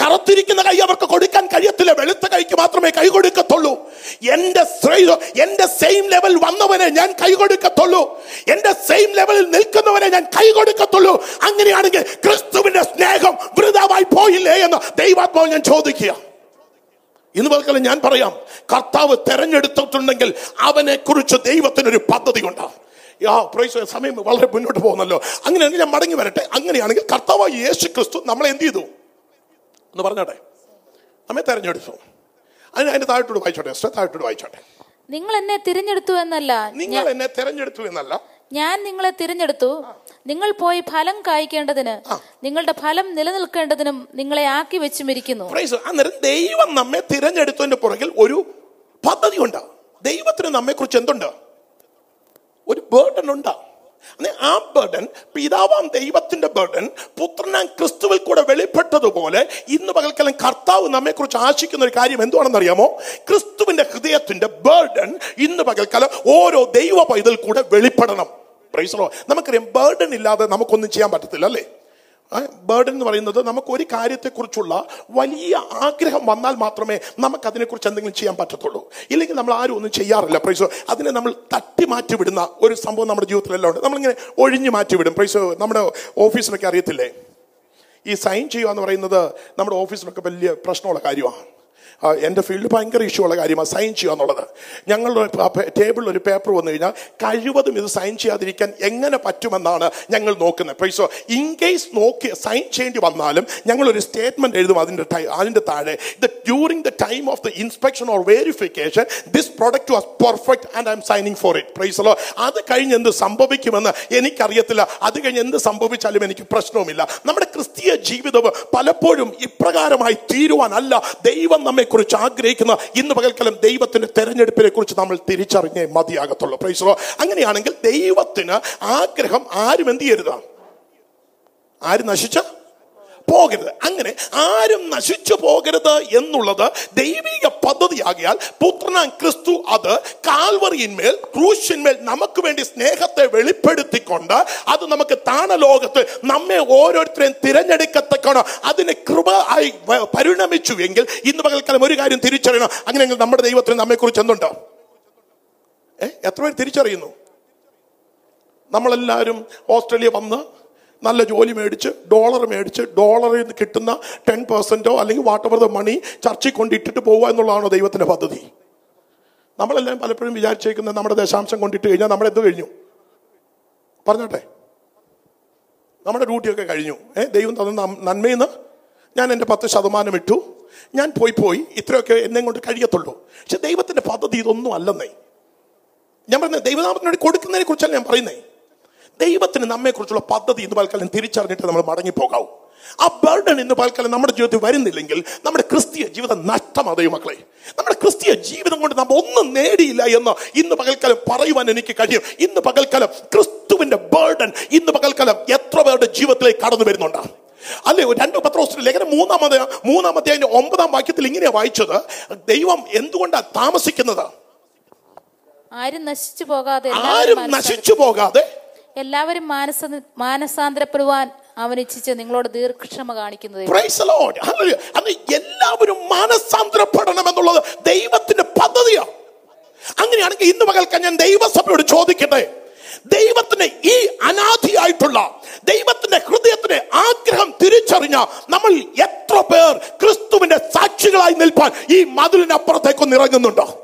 കറുത്തിരിക്കുന്ന കൈ അവർക്ക് കൊടുക്കാൻ കഴിയത്തില്ല. വെളുത്ത കൈക്ക് മാത്രമേ കൈ കൊടുക്കത്തുള്ളൂ. എന്റെ എന്റെ സെയിം ലെവൽ വന്നവനെ ഞാൻ കൈ കൊടുക്കത്തുള്ളൂ. എന്റെ സെയിം ലെവലിൽ നിൽക്കുന്നവനെ ഞാൻ കൈ കൊടുക്കത്തുള്ളൂ. അങ്ങനെയാണെങ്കിൽ ക്രിസ്തുവിന്റെ സ്നേഹം വൃതാവായി പോയില്ലേ എന്ന് ദൈവാത്മാവ് ഞാൻ ചോദിക്കുക. ഇന്ന് പലക്കാലം ഞാൻ പറയാം. കർത്താവ് തെരഞ്ഞെടുത്തിട്ടുണ്ടെങ്കിൽ അവനെ കുറിച്ച് ദൈവത്തിനൊരു പദ്ധതി ഉണ്ടാവും ആ പ്രൈസ് സമയം വളരെ മുന്നോട്ട് പോകുന്നല്ലോ. അങ്ങനെയാണെങ്കിൽ ഞാൻ മടങ്ങി വരട്ടെ. അങ്ങനെയാണെങ്കിൽ കർത്താവ് യേശു ക്രിസ്തു നമ്മളെ എന്ത് ചെയ്തു? എന്ന് പറഞ്ഞോട്ടെ? നമ്മെ തെരഞ്ഞെടുത്തു. അതിന് അതിന്റെ താഴോട്ട് വായിച്ചോട്ടെ? താഴ്ത്തോട് താഴോട്ട് വായിച്ചോട്ടെ? നിങ്ങൾ എന്നെ തിരഞ്ഞെടുത്തു എന്നല്ല. നിങ്ങൾ എന്നെ തിരഞ്ഞെടുത്തു എന്നല്ല. ഞാൻ നിങ്ങളെ തിരഞ്ഞെടുത്തു. നിങ്ങൾ പോയി ഫലം കായ്ക്കേണ്ടതിന് നിങ്ങളുടെ ഫലം നിലനിൽക്കേണ്ടതിനും നിങ്ങളെ ആക്കി വെച്ചുമിരിക്കുന്നു. അന്നേരം ദൈവം നമ്മെ തിരഞ്ഞെടുത്തതിന്റെ പുറകിൽ ഒരു പദ്ധതി ഉണ്ട് ദൈവത്തിന് നമ്മെ കുറിച്ച് എന്തുണ്ട്? ഒരു ബേർഡൻ ഉണ്ട്. അന്നേ ആ ബർഡൻ പിതാവാം ദൈവത്തിന്റെ ബർഡൻ പുത്രനാം ക്രിസ്തുവിൽ കൂടെ വെളിപ്പെട്ടതുപോലെ ഇന്ന് പകൽക്കാലം കർത്താവ് നമ്മെ കുറിച്ച് ആശിക്കുന്ന ഒരു കാര്യം എന്തുവാണെന്ന് അറിയാമോ ക്രിസ്തുവിന്റെ ഹൃദയത്തിന്റെ ബർഡൻ ഇന്ന് പകൽക്കാലം ഓരോ ദൈവ പൈതൽ കൂടെ വെളിപ്പെടണം. പ്രൈസറോ നമുക്കറിയാം ബേർഡൻ ഇല്ലാതെ നമുക്കൊന്നും ചെയ്യാൻ പറ്റത്തില്ല അല്ലേ? ബേർഡൻ എന്ന് പറയുന്നത് നമുക്ക് ഒരു കാര്യത്തെക്കുറിച്ചുള്ള വലിയ ആഗ്രഹം വന്നാൽ മാത്രമേ നമുക്ക് അതിനെക്കുറിച്ച് എന്തെങ്കിലും ചെയ്യാൻ പറ്റത്തുള്ളൂ. ഇല്ലെങ്കിൽ നമ്മൾ ആരും ഒന്നും ചെയ്യാറില്ല. പ്രൈസോ അതിനെ നമ്മൾ തട്ടി മാറ്റി വിടുന്ന ഒരു സംഭവം നമ്മുടെ ജീവിതത്തിലെല്ലാം ഉണ്ട്. നമ്മളിങ്ങനെ ഒഴിഞ്ഞു മാറ്റി വിടും പ്രൈസോ നമ്മുടെ ഓഫീസിലൊക്കെ അറിയത്തില്ലേ? ഈ സൈൻ ചെയ്യുക എന്ന് പറയുന്നത് നമ്മുടെ ഓഫീസിലൊക്കെ വലിയ പ്രശ്നമുള്ള കാര്യമാണ്. എന്റെ ഫീൽഡ് ഭയങ്കര ഇഷ്യൂ ഉള്ള കാര്യമാണ് സൈൻ ചെയ്യുക എന്നുള്ളത്. ഞങ്ങളുടെ ടേബിളിൽ ഒരു പേപ്പർ വന്നു കഴിഞ്ഞാൽ കഴിവതും ഇത് സൈൻ ചെയ്യാതിരിക്കാൻ എങ്ങനെ പറ്റുമെന്നാണ് ഞങ്ങൾ നോക്കുന്നത്. പൈസോ ഇൻ കേസ് നോക്കി സൈൻ ചെയ്യേണ്ടി വന്നാലും ഞങ്ങളൊരു സ്റ്റേറ്റ്മെന്റ് എഴുതും അതിന്റെ അതിന്റെ താഴെ. The during the time of the inspection or verification this product was perfect and I am signing for it praise lord അത് കഴിഞ്ഞ് എന്ത് സംഭവിക്കുമെന്ന് എനിക്കറിയത്തില്ല. അത് കഴിഞ്ഞ് എന്ത് സംഭവിച്ചാലും എനിക്ക് പ്രശ്നവുമില്ല. നമ്മുടെ ക്രിസ്തീയ ജീവിതവും പലപ്പോഴും ഇപ്രകാരമായി തീരുവാനല്ല ദൈവം നമ്മെ കുറിച്ച് ആഗ്രഹിക്കുന്ന ഇന്ന് പകൽക്കാലം ദൈവത്തിന്റെ തെരഞ്ഞെടുപ്പിനെ കുറിച്ച് നമ്മൾ തിരിച്ചറിഞ്ഞേ മതിയാകത്തുള്ളൂ. പ്രൈസോ അങ്ങനെയാണെങ്കിൽ ദൈവത്തിന് ആഗ്രഹം ആരും എന്ത് ചെയ്യരുതാണ് ആര് നശിച്ച? പോകരുത്. അങ്ങനെ ആരും നശിച്ചു പോകരുത് എന്നുള്ളത് ദൈവിക പദ്ധതിയാകിയാൽ പുത്രനാൻ ക്രിസ്തു അത് കാൽവറിയിന്മേൽ ക്രൂശിന്മേൽ നമുക്ക് വേണ്ടി സ്നേഹത്തെ വെളിപ്പെടുത്തിക്കൊണ്ട് അത് നമുക്ക് താണലോകത്ത് നമ്മെ ഓരോരുത്തരെയും തിരഞ്ഞെടുക്കത്തക്കണോ അതിന് കൃപ ആയി പരിണമിച്ചു എങ്കിൽ ഇന്ന് പകൽക്കാലം ഒരു കാര്യം തിരിച്ചറിയണം. അങ്ങനെയെങ്കിൽ നമ്മുടെ ദൈവത്തിന് നമ്മെ കുറിച്ച് എന്തുണ്ട്? ഏ? എത്ര പേര് തിരിച്ചറിയുന്നു? നമ്മളെല്ലാവരും ഓസ്ട്രേലിയ വന്ന് നല്ല ജോലി മേടിച്ച് ഡോളർ മേടിച്ച് ഡോളറിൽ നിന്ന് കിട്ടുന്ന ടെൻ പെർസെന്റോ അല്ലെങ്കിൽ വാട്ട് എവർ ദ മണി ചർച്ചയിൽ കൊണ്ടിട്ടിട്ട് പോവുക എന്നുള്ളതാണോ ദൈവത്തിന്റെ പദ്ധതി? നമ്മളെല്ലാം പലപ്പോഴും വിചാരിച്ചേക്കുന്നത് നമ്മുടെ ദശാംശം കൊണ്ടിട്ട് കഴിഞ്ഞാൽ നമ്മുടെ എന്ത് കഴിഞ്ഞു? പറഞ്ഞോട്ടെ. നമ്മുടെ ഡ്യൂട്ടിയൊക്കെ കഴിഞ്ഞു. ഏ ദൈവം തന്ന നന്മയെന്ന് ഞാൻ എന്റെ പത്ത് ശതമാനം ഇട്ടു. ഞാൻ പോയി പോയി. ഇത്രയൊക്കെ എന്നെ കൊണ്ട് കഴിയത്തുള്ളൂ. പക്ഷെ ദൈവത്തിന്റെ പദ്ധതി ഇതൊന്നും അല്ലെന്നേ. ഞാൻ പറഞ്ഞത് ദൈവനാമത്തിനോട് കൊടുക്കുന്നതിനെ കുറിച്ചല്ല ഞാൻ പറയുന്നേ. ദൈവത്തിന് നമ്മെ കുറിച്ചുള്ള പദ്ധതി ഇന്ന് പൽക്കാലം തിരിച്ചറിഞ്ഞിട്ട് നമ്മൾ മടങ്ങിപ്പോകാവൂ. ആ ബർഡൻ ഇന്ന് പൽക്കാലം നമ്മുടെ ജീവിതത്തിൽ വരുന്നില്ലെങ്കിൽ നമ്മുടെ ക്രിസ്തീയ ജീവിതം നഷ്ടമാണ് ദൈവമക്കളെ. നമ്മുടെ ക്രിസ്തീയ ജീവിതം കൊണ്ട് നമ്മൾ ഒന്നും നേടിയില്ല എന്ന് ഇന്ന് പകൽക്കാലം പറയുവാൻ എനിക്ക് കഴിയും. ഇന്ന് പകൽക്കാലം ക്രിസ്തുവിന്റെ ബർഡൻ ഇന്ന് പകൽക്കാലം എത്ര പേരുടെ ജീവിതത്തിലേക്ക് കടന്നു വരുന്നുണ്ട്? അല്ലേ രണ്ട് പത്രോസിന്റെ ലേഖനം മൂന്നാമത് മൂന്നാമത്തെ അതിന്റെ ഒമ്പതാം വാക്യത്തിൽ ഇങ്ങനെയാ വായിച്ചത്. ദൈവം എന്തുകൊണ്ടാണ് താമസിക്കുന്നത്? ആരും നശിച്ചു പോകാതെ ആരും നശിച്ചു പോകാതെ എല്ലാവരും മാനസ മാനസാന്തരപ്പെടുവാൻ അവൻ ഇച്ഛിച്ച് നിങ്ങളോട് ദീർഘക്ഷമ കാണിക്കുന്നത്. അന്ന് എല്ലാവരും മാനസാന്തരപ്പെടണം എന്നുള്ളത് ദൈവത്തിന്റെ പദ്ധതിയാണ് അങ്ങനെയാണെങ്കിൽ ഇന്ന് പകൽക്കാൻ ഞാൻ ദൈവസഭയോട് ചോദിക്കട്ടെ? ദൈവത്തിന് ഈ അനാധിയായിട്ടുള്ള ദൈവത്തിന്റെ ഹൃദയത്തിന് ആഗ്രഹം തിരിച്ചറിഞ്ഞ നമ്മൾ എത്ര പേർ ക്രിസ്തുവിന്റെ സാക്ഷികളായി നിൽപ്പാൻ ഈ മതിലിനപ്പുറത്തേക്കൊന്ന് ഇറങ്ങുന്നുണ്ടോ?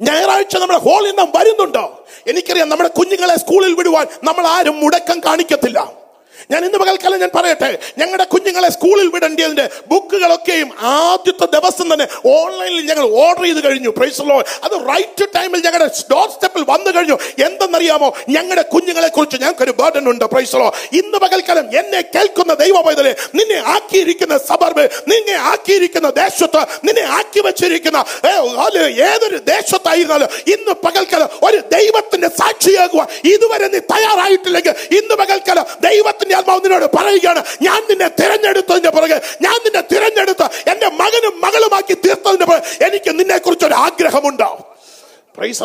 ഞായറാഴ്ച നമ്മുടെ ഹോളിൽ വരുന്നുണ്ടോ? എനിക്കറിയാം നമ്മുടെ കുഞ്ഞുങ്ങളെ സ്കൂളിൽ വിടുവാൻ നമ്മൾ ആരും മുടക്കം കാണിക്കത്തില്ല. ഞാൻ ഇന്ന് പകൽക്കാലം ഞാൻ പറയട്ടെ ഞങ്ങളുടെ കുഞ്ഞുങ്ങളെ സ്കൂളിൽ വിടേണ്ടതിന്റെ ബുക്കുകളൊക്കെയും ആദ്യത്തെ ദിവസം തന്നെ ഓൺലൈനിൽ ഞങ്ങൾ ഓർഡർ ചെയ്ത് കഴിഞ്ഞു. പ്രൈസലോ അത് റൈറ്റ് ടൈമിൽ ഞങ്ങളുടെ ഡോർ സ്റ്റെപ്പിൽ വന്നു കഴിഞ്ഞു. എന്തെന്നറിയാമോ? ഞങ്ങളുടെ കുഞ്ഞുങ്ങളെ കുറിച്ച് ഞങ്ങൾക്കൊരു ബേർഡൻ ഉണ്ട്. പ്രൈസലോ ഇന്ന് പകൽക്കാലം എന്നെ കേൾക്കുന്ന ദൈവ പൈതലെ നിന്നെ ആക്കിയിരിക്കുന്ന സബർബ് നിന്നെ ആക്കിയിരിക്കുന്ന ദേശത്ത് നിന്നെ ആക്കി വെച്ചിരിക്കുന്ന ഏതൊരു ദേശത്തായിരുന്നാലും ഇന്ന് പകൽക്കാലം ഒരു ദൈവത്തിന്റെ സാക്ഷിയാകുക ഇതുവരെ നീ തയ്യാറായിട്ടില്ലെങ്കിൽ ഇന്ന് പകൽക്കാലം ദൈവത്തിന്റെ ആത്മാവ് നിന്നോട് പറയുകയാണ് ഞാൻ നിന്നെ തിരഞ്ഞെടുത്തതിന്റെ പുറകെ ഞാൻ നിന്നെ തിരഞ്ഞെടുത്ത് എന്റെ മകനും മകളുമാക്കി തീർത്തതിന്റെ പുറകെ എനിക്ക് നിന്നെ കുറിച്ച് ഒരു ആഗ്രഹമുണ്ടാവും പ്രൈസ്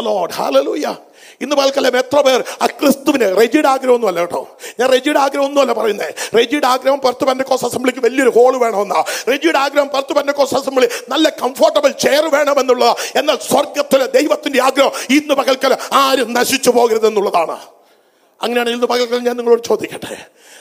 ഇന്ന് പൽക്കാലം എത്ര പേർ ആ ക്രിസ്തുവിന് റെജിയുടെ ആഗ്രഹമൊന്നും അല്ല കേട്ടോ. ഞാൻ റെജിയുടെ ആഗ്രഹം ഒന്നുമല്ല പറയുന്നത് റെജിയുടെ ആഗ്രഹം പുറത്ത് കോസ് അസംബ്ലിക്ക് വലിയൊരു ഹോൾ വേണമെന്നാ. റെജിയുടെ ആഗ്രഹം പുറത്ത് കോസ് അസംബ്ലി നല്ല കംഫോർട്ടബിൾ ചെയർ വേണമെന്നുള്ളതാ. എന്നാൽ സ്വർഗത്തിലെ ദൈവത്തിന്റെ ആഗ്രഹം ഇന്ന് പകൽക്കാലം ആരും നശിച്ചു പോകരുതെന്നുള്ളതാണ്. അങ്ങനെയാണെങ്കിൽ ഇന്ന് പകൽക്കാലം ഞാൻ നിങ്ങളോട് ചോദിക്കട്ടെ?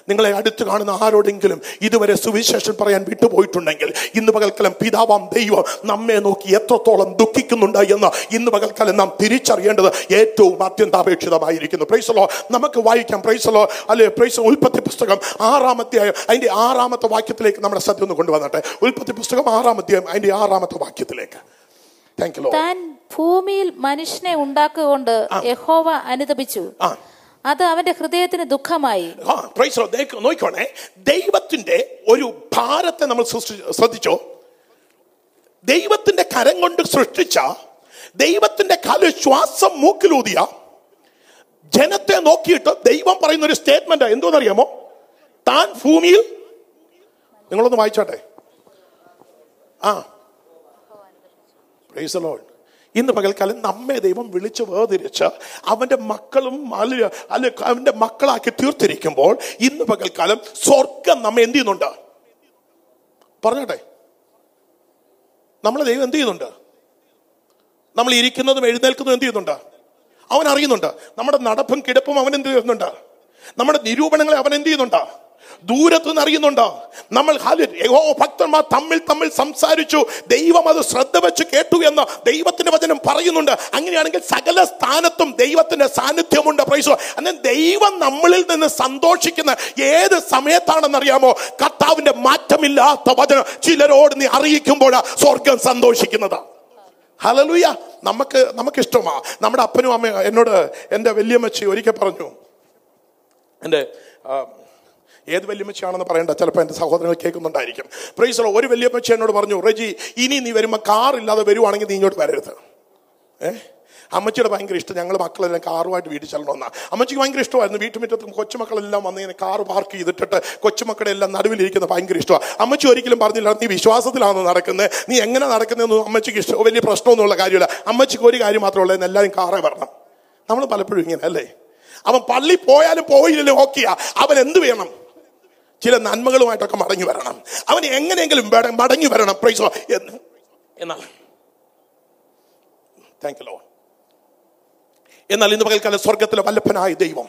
നിങ്ങളെ അടുത്ത് കാണുന്ന ആരോടെങ്കിലും ഇതുവരെ സുവിശേഷം പറയാൻ വിട്ടുപോയിട്ടുണ്ടെങ്കിൽ ഇന്ന് പകൽക്കാലം പിതാവാം ദൈവം നമ്മെ നോക്കി എത്രത്തോളം ദുഃഖിക്കുന്നുണ്ട് എന്ന് ഇന്ന് പകൽക്കാലം നാം തിരിച്ചറിയേണ്ടത് ഏറ്റവും അത്യന്താപേക്ഷിതമായിരിക്കുന്നു. പ്രൈസലോ നമുക്ക് വായിക്കാം. പ്രൈസലോ അല്ലെ? പ്രൈസ് ഉൽപ്പത്തി പുസ്തകം ആറാമത്തെ അതിന്റെ ആറാമത്തെ വാക്യത്തിലേക്ക് നമ്മുടെ ശ്രദ്ധ ഒന്ന് കൊണ്ടുവന്നട്ടെ. ഉൽപ്പത്തി പുസ്തകം ആറാമത്തെ അതിന്റെ ആറാമത്തെ വാക്യത്തിലേക്ക്. താൻ ഭൂമിയിൽ മനുഷ്യനെ ഉണ്ടാക്കുകൊണ്ട് യഹോവ അനുതപിച്ചു. ആ. അത് അവന്റെ ഹൃദയത്തിന് ദുഃഖമായി. നോക്കിക്കോണേ. ദൈവത്തിന്റെ ഒരു ഭാരത്തെ നമ്മൾ ശ്രദ്ധിച്ചോ? ദൈവത്തിന്റെ കരം കൊണ്ട് സൃഷ്ടിച്ച ദൈവത്തിന്റെ കാൽ ശ്വാസം മൂക്കിലൂതിയ ജനത്തെ നോക്കിയിട്ട് ദൈവം പറയുന്ന ഒരു സ്റ്റേറ്റ്മെന്റ് എന്തോന്നറിയാമോ? താൻ ഭൂമിയിൽ നിങ്ങളൊന്ന് വായിച്ചോട്ടെ. ആ. Praise lord. ഇന്ന് പകൽക്കാലം നമ്മെ ദൈവം വിളിച്ച് വേർതിരിച്ച് അവന്റെ മക്കളും അല്ല അല്ലെ അവന്റെ മക്കളാക്കി തീർത്തിരിക്കുമ്പോൾ ഇന്ന് പകൽക്കാലം സ്വർഗം നമ്മെ എന്ത് ചെയ്യുന്നുണ്ട്? പറഞ്ഞോട്ടെ. നമ്മളെ ദൈവം എന്ത് ചെയ്യുന്നുണ്ട്? നമ്മൾ ഇരിക്കുന്നതും എഴുന്നേൽക്കുന്നതും എന്ത് ചെയ്യുന്നുണ്ട്? അവൻ അറിയുന്നുണ്ട്. നമ്മുടെ നടപ്പും കിടപ്പും അവൻ എന്ത് ചെയ്യുന്നുണ്ട്? നമ്മുടെ നിരൂപണങ്ങളെ അവൻ എന്ത് ചെയ്യുന്നുണ്ട്? ദൂരത്ത് നിന്ന് അറിയുന്നുണ്ടോ? നമ്മൾ ഭക്തന്മാർ തമ്മിൽ തമ്മിൽ സംസാരിച്ചു. ദൈവം അത് ശ്രദ്ധ വെച്ച് കേട്ടു എന്ന് ദൈവത്തിന്റെ വചനം പറയുന്നുണ്ട്. അങ്ങനെയാണെങ്കിൽ സകല സ്ഥാനത്തും ദൈവത്തിന്റെ സാന്നിധ്യമുണ്ട്. പ്രൈസോ അങ്ങനെ ദൈവം നമ്മളിൽ നിന്ന് സന്തോഷിക്കുന്ന ഏത് സമയത്താണെന്നറിയാമോ കർത്താവിന്റെ മാറ്റമില്ലാത്ത വചനം ചിലരോട് നീ അറിയിക്കുമ്പോൾ സ്വർഗം സന്തോഷിക്കുന്നത്. ഹലലുയ നമുക്ക് നമുക്ക് ഇഷ്ടമാ നമ്മുടെ അപ്പനും അമ്മയും എന്നോട് എന്റെ വലിയമ്മച്ചി ഒരിക്കൽ പറഞ്ഞു. എന്റെ ഏത് വല്യമ്മച്ചിയാണെന്ന് പറയണ്ട ചിലപ്പോൾ എന്റെ സഹോദരങ്ങൾ കേൾക്കുന്നുണ്ടായിരിക്കും. പ്രൈസറോ ഒരു വല്യമ്മച്ച എന്നോട് പറഞ്ഞു റെജി ഇനി നീ വരുമ്പോൾ കാർ ഇല്ലാതെ വരുവാണെങ്കിൽ നീ ഇങ്ങോട്ട് വരരുത്. ഏ? അമ്മച്ചിയുടെ ഭയങ്കര ഇഷ്ടം ഞങ്ങൾ മക്കളെല്ലാം കാറുമായിട്ട് വീട്ടിൽ ചെല്ലണമെന്നാണ് അമ്മച്ചിക്ക് ഭയങ്കര ഇഷ്ടമായിരുന്നു. വീട്ടുമുറ്റത്തും കൊച്ചുമക്കളെല്ലാം വന്ന് ഇങ്ങനെ കാർ പാർക്ക് ചെയ്തിട്ടിട്ട് കൊച്ചുമക്കളുടെ എല്ലാം നടുവിലിരിക്കുന്ന ഭയങ്കര ഇഷ്ടമാണ് അമ്മച്ചി ഒരിക്കലും പറഞ്ഞില്ല നീ വിശ്വാസത്തിലാണോ നടക്കുന്നത് നീ എങ്ങനെ നടക്കുന്നതെന്ന് അമ്മച്ചിക്ക് ഇഷ്ടം വലിയ പ്രശ്നമൊന്നുമുള്ള കാര്യമില്ല. അമ്മച്ചിക്ക് ഒരു കാര്യം മാത്രമേ ഉള്ളൂ എല്ലാവരും കാറേ വരണം. നമ്മൾ പലപ്പോഴും ഇങ്ങനെ അല്ലേ? അവൻ പള്ളി പോയാലും പോയില്ലല്ലോ ഓക്കെയാ. അവൻ എന്ത് വേണം? ചില നന്മകളുമായിട്ടൊക്കെ മടങ്ങി വരണം. അവൻ എങ്ങനെയെങ്കിലും മടങ്ങി വരണം. പ്രൈസോ എന്ന്. എന്നാൽ താങ്ക് ലോ എന്നാൽ ഇന്ന് പകൽക്കാലം സ്വർഗത്തിലെ വല്ലഭനായ ദൈവം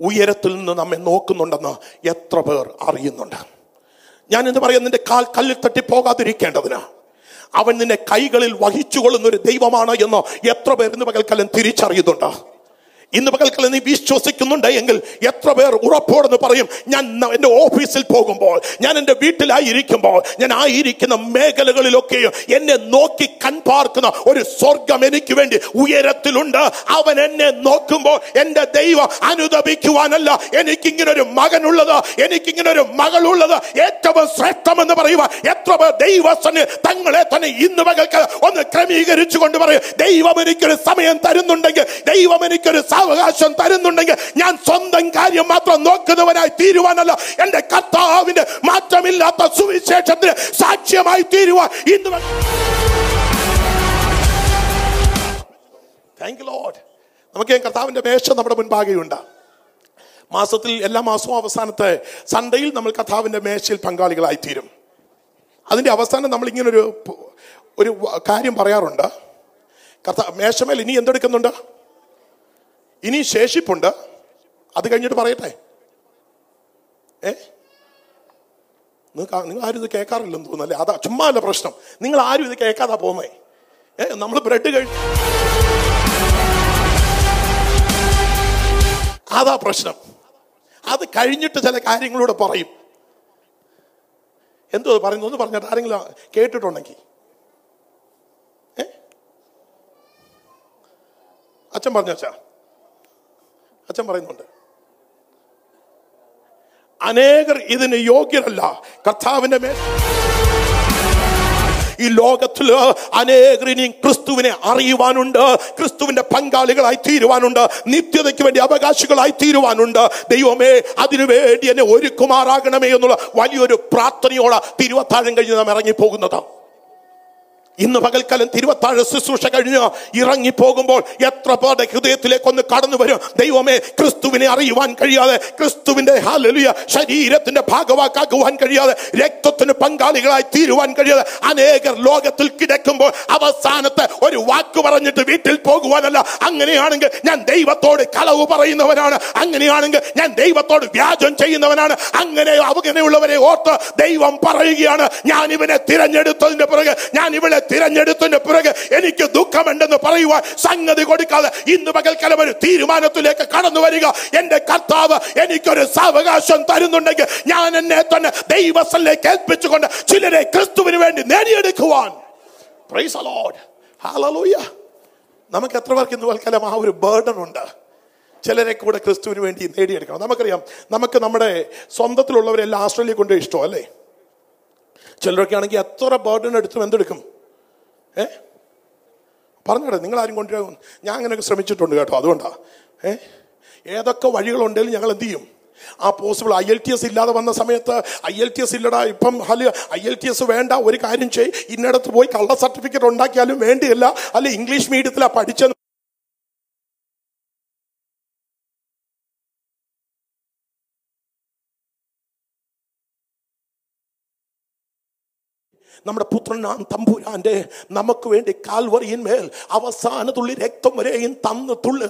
ഉയരത്തിൽ നിന്ന് നമ്മെ നോക്കുന്നുണ്ടെന്ന് എത്ര പേർ അറിയുന്നുണ്ട്. ഞാൻ എന്ന് പറയാം നിന്റെ കാൽ കല്ലിൽ തട്ടി പോകാതിരിക്കേണ്ടതിന്. അവൻ നിന്നെ കൈകളിൽ വഹിച്ചുകൊള്ളുന്ന ഒരു ദൈവമാണ് എന്ന് എത്ര പേർ ഇന്ന് പകൽക്കാലം തിരിച്ചറിയുന്നുണ്ട്. ഇന്ന് പകൽക്കൽ നീ വിശ്വസിക്കുന്നുണ്ട് എങ്കിൽ എത്ര പേർ ഉറപ്പോടെന്ന് പറയും ഞാൻ എന്റെ ഓഫീസിൽ പോകുമ്പോൾ ഞാൻ എന്റെ വീട്ടിലായിരിക്കുമ്പോൾ ഞാൻ ആയിരിക്കുന്ന മേഖലകളിലൊക്കെയും എന്നെ നോക്കി കൺപാർക്കുന്ന ഒരു സ്വർഗം എനിക്ക് വേണ്ടി ഉയരത്തിലുണ്ട്. അവൻ എന്നെ നോക്കുമ്പോൾ എന്റെ ദൈവം അനുദപിക്കുവാനല്ല. എനിക്കിങ്ങനെ ഒരു മകനുള്ളത് എനിക്കിങ്ങനെ ഒരു മകളുള്ളത് ഏറ്റവും ശ്രേഷ്ഠമെന്ന് പറയുക എത്ര പേർ ദൈവസന് തങ്ങളെ തന്നെ ഇന്ന് പകൽക്കൽ ഒന്ന് ക്രമീകരിച്ചു കൊണ്ട് പറയും ദൈവം എനിക്കൊരു സമയം തരുന്നുണ്ടെങ്കിൽ ദൈവം എനിക്കൊരു സാവകാശം തരുന്നുണ്ടെങ്കിൽ ഞാൻ സ്വന്തം കാര്യം മാത്രം നോക്കുന്നവനായി തീരുവാനല്ല. എന്റെ കർത്താവിന്റെ മാറ്റമില്ലാത്ത സുവിശേഷത്തിന് സാക്ഷ്യമായി തീരുവാൻ ഇന്ന് നമുക്ക് കർത്താവിന്റെ മേശ നമ്മുടെ മുൻപാകെയുണ്ട്. മാസത്തിൽ എല്ലാ മാസവും അവസാനത്തെ സൺഡേയിൽ നമ്മൾ കർത്താവിന്റെ മേശയിൽ പങ്കാളികളായി തീരും അതിന്റെ അവസാനം നമ്മൾ ഇങ്ങനൊരു ഒരു കാര്യം പറയാറുണ്ട്. കഥ മേശമേൽ ഇനി എന്തെടുക്കുന്നുണ്ട്? ഇനി ശേഷിപ്പുണ്ട്. അത് കഴിഞ്ഞിട്ട് പറയട്ടെ. ഏ? നിങ്ങൾക്ക് നിങ്ങൾ ആരും ഇത് കേൾക്കാറില്ലെന്ന് തോന്നുന്നു അല്ലേ? അതാ ചുമ്മാ അല്ല പ്രശ്നം. നിങ്ങൾ ആരും ഇത് കേൾക്കാതാ പോകുന്നേ. ഏ? നമ്മൾ ബ്രെഡ് കഴിഞ്ഞു അതാ പ്രശ്നം. അത് കഴിഞ്ഞിട്ട് ചില കാര്യങ്ങളൂടെ പറയും. എന്തോ പറയുന്നു? ഒന്ന് പറഞ്ഞിട്ട് ആരെങ്കിലും കേട്ടിട്ടുണ്ടെങ്കിൽ. ഏ? അച്ഛൻ പറഞ്ഞു അച്ഛാ? അച്ഛൻ പറയുന്നുണ്ട്. അനേകർ ഇതിന് യോഗ്യരല്ല. കർത്താവിന്റെ മേൽ ഈ ലോകത്തിൽ അനേകർ ഇനിയും ക്രിസ്തുവിനെ അറിയുവാനുണ്ട്. ക്രിസ്തുവിന്റെ പങ്കാളികളായി തീരുവാനുണ്ട്. നിത്യതയ്ക്ക് വേണ്ടി അവകാശികളായി തീരുവാനുണ്ട്. ദൈവമേ അതിനുവേണ്ടി എന്നെ ഒരുക്കുമാറാകണമേ എന്നുള്ള വലിയൊരു പ്രാർത്ഥനയോടെ തിരുവത്താഴം കഴിഞ്ഞ് നാം ഇറങ്ങിപ്പോകുന്നതാണ്. ഇന്ന് പകൽക്കാലം തിരുവത്താഴ ശുശ്രൂഷ കഴിഞ്ഞ് ഇറങ്ങി പോകുമ്പോൾ എത്ര പേരുടെ ഹൃദയത്തിലേക്ക് ഒന്ന് കടന്നു വരും? ദൈവമേ ക്രിസ്തുവിനെ അറിയുവാൻ കഴിയാതെ ക്രിസ്തുവിന്റെ ഹാലലിയ ശരീരത്തിന്റെ ഭാഗവാക്കാക്കുവാൻ കഴിയാതെ രക്തത്തിന് പങ്കാളികളായി തീരുവാൻ കഴിയാതെ അനേകർ ലോകത്തിൽ കിടക്കുമ്പോൾ അവസാനത്തെ ഒരു വാക്ക് പറഞ്ഞിട്ട് വീട്ടിൽ പോകുവാനല്ല. അങ്ങനെയാണെങ്കിൽ ഞാൻ ദൈവത്തോട് കളവ് പറയുന്നവനാണ്. അങ്ങനെയാണെങ്കിൽ ഞാൻ ദൈവത്തോട് വ്യാജം ചെയ്യുന്നവനാണ്. അങ്ങനെ അങ്ങനെയുള്ളവരെ ഓർത്ത് ദൈവം പറയുകയാണ് ഞാൻ ഇവനെ തിരഞ്ഞെടുത്തതിന്റെ പിറകെ ഞാൻ ഇവളെ തിരഞ്ഞെടുത്തതിന്റെ പിറകെ എനിക്ക് ദുഃഖമുണ്ടെന്ന് പറയുവാൻ സംഗതി കൊടുക്കാതെ ഇന്ന് പകൽക്കാലം ഒരു തീരുമാനത്തിലേക്ക് കടന്നു വരിക. എന്റെ കർത്താവ് എനിക്കൊരു സാവകാശം തരുന്നുണ്ടെങ്കിൽ ഞാൻ എന്നെ തന്നെ ദൈവസ്ഥലേക്ക് ഏൽപ്പിച്ചുകൊണ്ട് ചിലരെ ക്രിസ്തുവിന് വേണ്ടി നേടിയെടുക്കുവാൻ. നമുക്ക് എത്ര പേർക്ക് ഇന്ന് പൽക്കാലം ആ ഒരു ബേർഡൻ ഉണ്ട്? ചിലരെ കൂടെ ക്രിസ്തുവിന് വേണ്ടി നേടിയെടുക്കണം. നമുക്കറിയാം നമുക്ക് നമ്മുടെ സ്വന്തത്തിലുള്ളവരെല്ലാം ആസ്ട്രേലിയ കൊണ്ട് ഇഷ്ടം അല്ലേ? ചിലരൊക്കെ ആണെങ്കിൽ എത്ര ബേർഡൻ എടുത്തും എന്തെടുക്കും? ഏ? പറഞ്ഞോട്ടെ നിങ്ങൾ ആരും കൊണ്ടുവരാൻ ഞാൻ അങ്ങനെയൊക്കെ ശ്രമിച്ചിട്ടുണ്ട് കേട്ടോ അതുകൊണ്ടാ. ഏ? ഏതൊക്കെ വഴികളുണ്ടെങ്കിലും ഞങ്ങൾ എന്ത് ചെയ്യും? ആ possible I L T S ഇല്ലാതെ വന്ന സമയത്ത് ഐ എൽ ടി എസ് ഇല്ലടാ ഇപ്പം അല്ല ഐ എൽ ടി എസ് വേണ്ട ഒരു കാര്യം ചെയ് ഇന്നടത്ത് പോയി കള്ള സർട്ടിഫിക്കറ്റ് ഉണ്ടാക്കിയാലും വേണ്ടിയല്ല. അല്ല ഇംഗ്ലീഷ് മീഡിയത്തിലാ പഠിച്ചെന്ന് നമ്മുടെ പുത്രൻ തമ്പുരാന്റെ നമുക്ക് വേണ്ടി കാൽവറിയിന്മേൽ അവസാന തുള്ളി രക്തം വരെയും തന്ന് തുള്ളി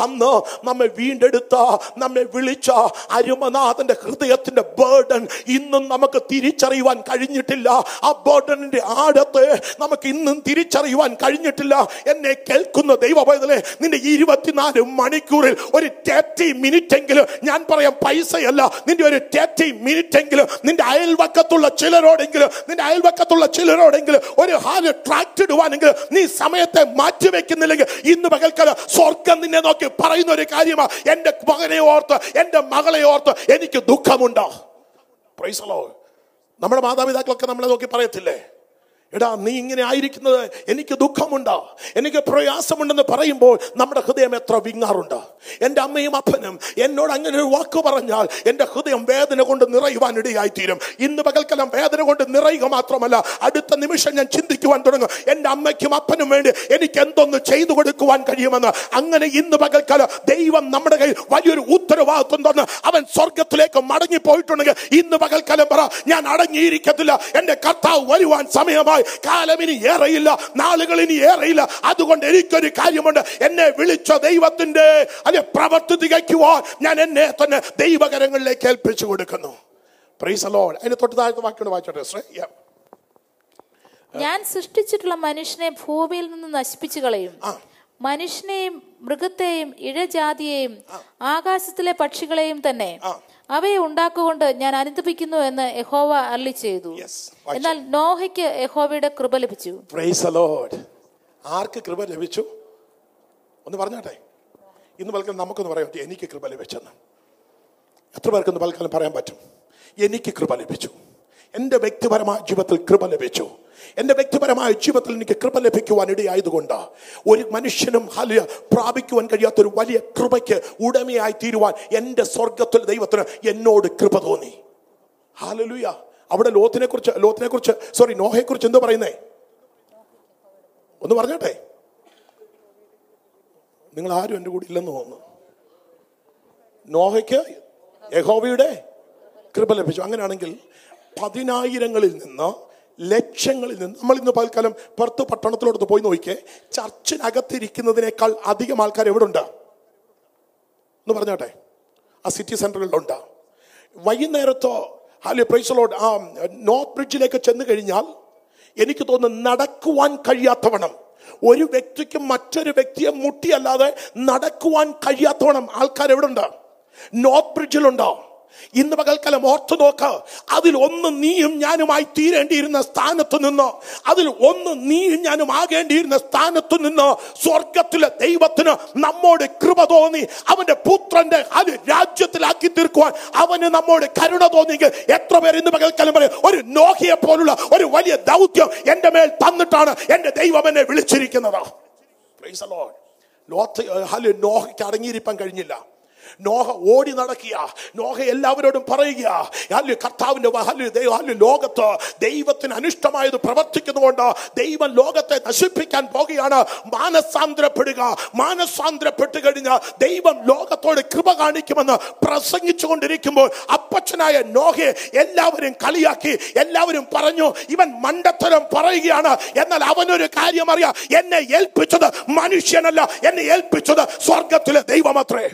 തന്ന് നമ്മെ വീണ്ടെടുത്ത നമ്മെ വിളിച്ച അരുമനാഥന്റെ ഹൃദയത്തിന്റെ ബേർഡൻ ഇന്നും നമുക്ക് തിരിച്ചറിയുവാൻ കഴിഞ്ഞിട്ടില്ല. ആ ബേർഡനിന്റെ ആഴത്തെ നമുക്ക് ഇന്നും തിരിച്ചറിയുവാൻ കഴിഞ്ഞിട്ടില്ല. എന്നെ കേൾക്കുന്ന ദൈവപേതലെ നിന്റെ ഇരുപത്തിനാല് മണിക്കൂറിൽ ഒരു തേർട്ടി മിനിറ്റ് എങ്കിലും ഞാൻ പറയാം പൈസയല്ല. നിന്റെ ഒരു തേർട്ടി മിനിറ്റ് എങ്കിലും നിന്റെ അയൽവക്കത്തുള്ള ചിലരോടെങ്കിലും നിന്റെ അയൽവക്കത്തുള്ള ചിലരോടെങ്കിലും ഒരു ഹാൽ ട്രാക്ട് ഇടുവാനെങ്കിൽ നീ സമയത്തെ മാറ്റിവെക്കുന്നില്ലെങ്കിൽ ഇന്ന് പകൽക്കാലം സ്വർഗം നിന്നെ നോക്കി പറയുന്ന ഒരു കാര്യമാ. എന്റെ മകനെ ഓർത്ത് എന്റെ മകളെ ഓർത്ത് എനിക്ക് ദുഃഖമുണ്ടോ. പ്രൈസലോ. നമ്മുടെ മാതാപിതാക്കളൊക്കെ നമ്മളെ നോക്കി പറയത്തില്ലേ? എടാ നീ ഇങ്ങനെ ആയിരിക്കുന്നത് എനിക്ക് ദുഃഖമുണ്ട്. എനിക്ക് പ്രയാസമുണ്ടെന്ന് പറയുമ്പോൾ നമ്മുടെ ഹൃദയം എത്ര വിങ്ങാറുണ്ട്. എന്റെ അമ്മയും അപ്പനും എന്നോട് അങ്ങനെ ഒരു വാക്ക് പറഞ്ഞാൽ എന്റെ ഹൃദയം വേദന കൊണ്ട് നിറയുവാൻ ഇടയായിത്തീരും. ഇന്ന് പകൽക്കാലം വേദന കൊണ്ട് നിറയുക മാത്രമല്ല അടുത്ത നിമിഷം ഞാൻ ചിന്തിക്കുവാൻ തുടങ്ങും. എന്റെ അമ്മയ്ക്കും അപ്പനും വേണ്ടി എനിക്ക് എന്തൊന്ന് ചെയ്തു കൊടുക്കുവാൻ കഴിയുമെന്ന്. അങ്ങനെ ഇന്ന് പകൽക്കാലം ദൈവം നമ്മുടെ കയ്യിൽ വലിയൊരു ഉത്തരവാദിത്വം തന്ന് അവൻ സ്വർഗത്തിലേക്ക് മടങ്ങി പോയിട്ടുണ്ടെങ്കിൽ ഇന്ന് പകൽക്കാലം പറ ഞാൻ അടങ്ങിയിരിക്കത്തില്ല. എന്റെ കർത്താവ് വരുവാൻ സമയമായി. കാലം ഇനി ഏറെയില്ല നാളുകൾ ഇനി ഏറെയില്ല. അതുകൊണ്ട് എനിക്കൊരു കാര്യമുണ്ട്. എന്നെ വിളിച്ച ദൈവത്തിന്റെ അതെ പ്രവർത്തി തികയ്ക്കുവാൻ ഞാൻ എന്നെ തന്നെ ദൈവകരങ്ങളിലേക്ക് ഏൽപ്പിച്ചു കൊടുക്കുന്നു. പ്രൈസ് അലോഡ് അതിന് തൊട്ട് താഴത്തെ വാക്യോട് വായിച്ചോട്ടെ. ശ്രേ ഞാൻ സൃഷ്ടിച്ചിട്ടുള്ള മനുഷ്യനെ ഭൂമിയിൽ നിന്ന് നശിപ്പിച്ചു കളയും. മനുഷ്യനെയും മൃഗത്തെയും ഇഴജാതിയെയും ആകാശത്തിലെ പക്ഷികളെയും തന്നെ. അവയെ ഉണ്ടാക്കുകൊണ്ട് ഞാൻ അനുദപിക്കുന്നു എന്ന് യഹോവ അള്ളി ചെയ്തു. എന്നാൽ നോഹയ്ക്ക് യഹോവയുടെ കൃപ ലഭിച്ചു. ആർക്ക് കൃപ ലഭിച്ചു? ഒന്ന് പറഞ്ഞാട്ടെ? ഇന്ന് പലക്കാലം നമുക്കൊന്ന് പറയാൻ പറ്റും എനിക്ക് കൃപ ലഭിച്ചെന്ന്. എത്ര പേർക്കൊന്ന് പലക്കാലം പറയാൻ പറ്റും? എനിക്ക് കൃപ ലഭിച്ചു. എന്റെ വ്യക്തിപരമായ ജീവിതത്തിൽ കൃപ ലഭിച്ചു. എന്റെ വ്യക്തിപരമായ ജീവിതത്തിൽ എനിക്ക് കൃപ ലഭിക്കുവാൻ ഇടയായതുകൊണ്ട് ഒരു മനുഷ്യനും ഹലിയ പ്രാപിക്കുവാൻ കഴിയാത്ത ഒരു വലിയ കൃപയ്ക്ക് ഉടമയായി തീരുവാൻ എന്റെ സ്വർഗത്തിൽ ദൈവത്തിന് എന്നോട് കൃപ തോന്നി. ഹാലലുയ അവിടെ ലോത്തിനെ കുറിച്ച് ലോത്തിനെ കുറിച്ച് സോറി നോഹയെ കുറിച്ച് എന്തോ പറയുന്നേ? ഒന്ന് പറഞ്ഞോട്ടെ. നിങ്ങൾ ആരും എന്റെ കൂടെ ഇല്ലെന്ന് തോന്നുന്നു. നോഹയ്ക്ക് യഹോവയുടെ കൃപ ലഭിച്ചു. അങ്ങനെയാണെങ്കിൽ പതിനായിരങ്ങളിൽ നിന്ന് ലക്ഷങ്ങളിൽ നിന്ന് നമ്മൾ ഇന്ന് പൽക്കാലം പുറത്ത് പട്ടണത്തിലോട്ട് പോയി നോക്കിയേ ചർച്ചിനകത്തിരിക്കുന്നതിനേക്കാൾ അധികം ആൾക്കാർ എവിടെ ഉണ്ട് എന്ന് പറഞ്ഞോട്ടെ. ആ സിറ്റി സെന്ററിലുണ്ട് വൈകുന്നേരത്തോ അല്ലെ പ്രൈസലോട്ട് ആ നോർത്ത് ബ്രിഡ്ജിലേക്ക് ചെന്ന് കഴിഞ്ഞാൽ എനിക്ക് തോന്നുന്നു നടക്കുവാൻ കഴിയാത്തവണം ഒരു വ്യക്തിക്കും മറ്റൊരു വ്യക്തിയെ മുട്ടിയല്ലാതെ നടക്കുവാൻ കഴിയാത്തവണം ആൾക്കാർ എവിടെ ഉണ്ട് നോർത്ത് ബ്രിഡ്ജിലുണ്ടോ ഇന്ന് പകൽക്കാലം ഓർത്തു നോക്ക്. അതിൽ ഒന്ന് നീയും ഞാനുമായി തീരേണ്ടിയിരുന്ന സ്ഥാനത്തു നിന്ന്. അതിൽ ഒന്ന് നീയും ഞാനും ആകേണ്ടിയിരുന്ന സ്ഥാനത്തു നിന്ന്. സ്വർഗത്തിലെ ദൈവത്തിന് നമ്മോട് കൃപ തോന്നി. അവന്റെ പുത്രന്റെ അത് രാജ്യത്തിലാക്കി തീർക്കുവാൻ അവന് നമ്മോട് കരുണ തോന്നിയെങ്കിൽ എത്ര പേർ ഇന്ന് പകൽക്കാലം പറയും ഒരു നോഹിയെ പോലുള്ള ഒരു വലിയ ദൗത്യം എന്റെ മേൽ തന്നിട്ടാണ് എന്റെ ദൈവം എന്നെ വിളിച്ചിരിക്കുന്നത്. ലോത്ത് നോഹയ്ക്ക് അടങ്ങിയിരിക്കാൻ കഴിഞ്ഞില്ല. നോഹ ഓടി നടക്കുക. നോഹ എല്ലാവരോടും പറയുക അല്ലെ കർത്താവിന്റെ ദൈവ- ലോകത്ത് ദൈവത്തിന് അനിഷ്ടമായത് പ്രവർത്തിക്കുന്നതുകൊണ്ട് ദൈവം ലോകത്തെ നശിപ്പിക്കാൻ പോകുകയാണ്. മാനസാന്തരപ്പെടുക മാനസാന്തരപ്പെട്ട് കഴിഞ്ഞാൽ ദൈവം ലോകത്തോട് കൃപ കാണിക്കുമെന്ന് പ്രസംഗിച്ചു കൊണ്ടിരിക്കുമ്പോൾ അപ്പച്ചനായ നോഹയെ എല്ലാവരും കളിയാക്കി എല്ലാവരും പറഞ്ഞു ഇവൻ മണ്ടത്തരം പറയുകയാണ്. എന്നാൽ അവനൊരു കാര്യം അറിയാം. എന്നെ ഏൽപ്പിച്ചത് മനുഷ്യനല്ല. എന്നെ ഏൽപ്പിച്ചത് സ്വർഗത്തിലെ ദൈവമത്രേ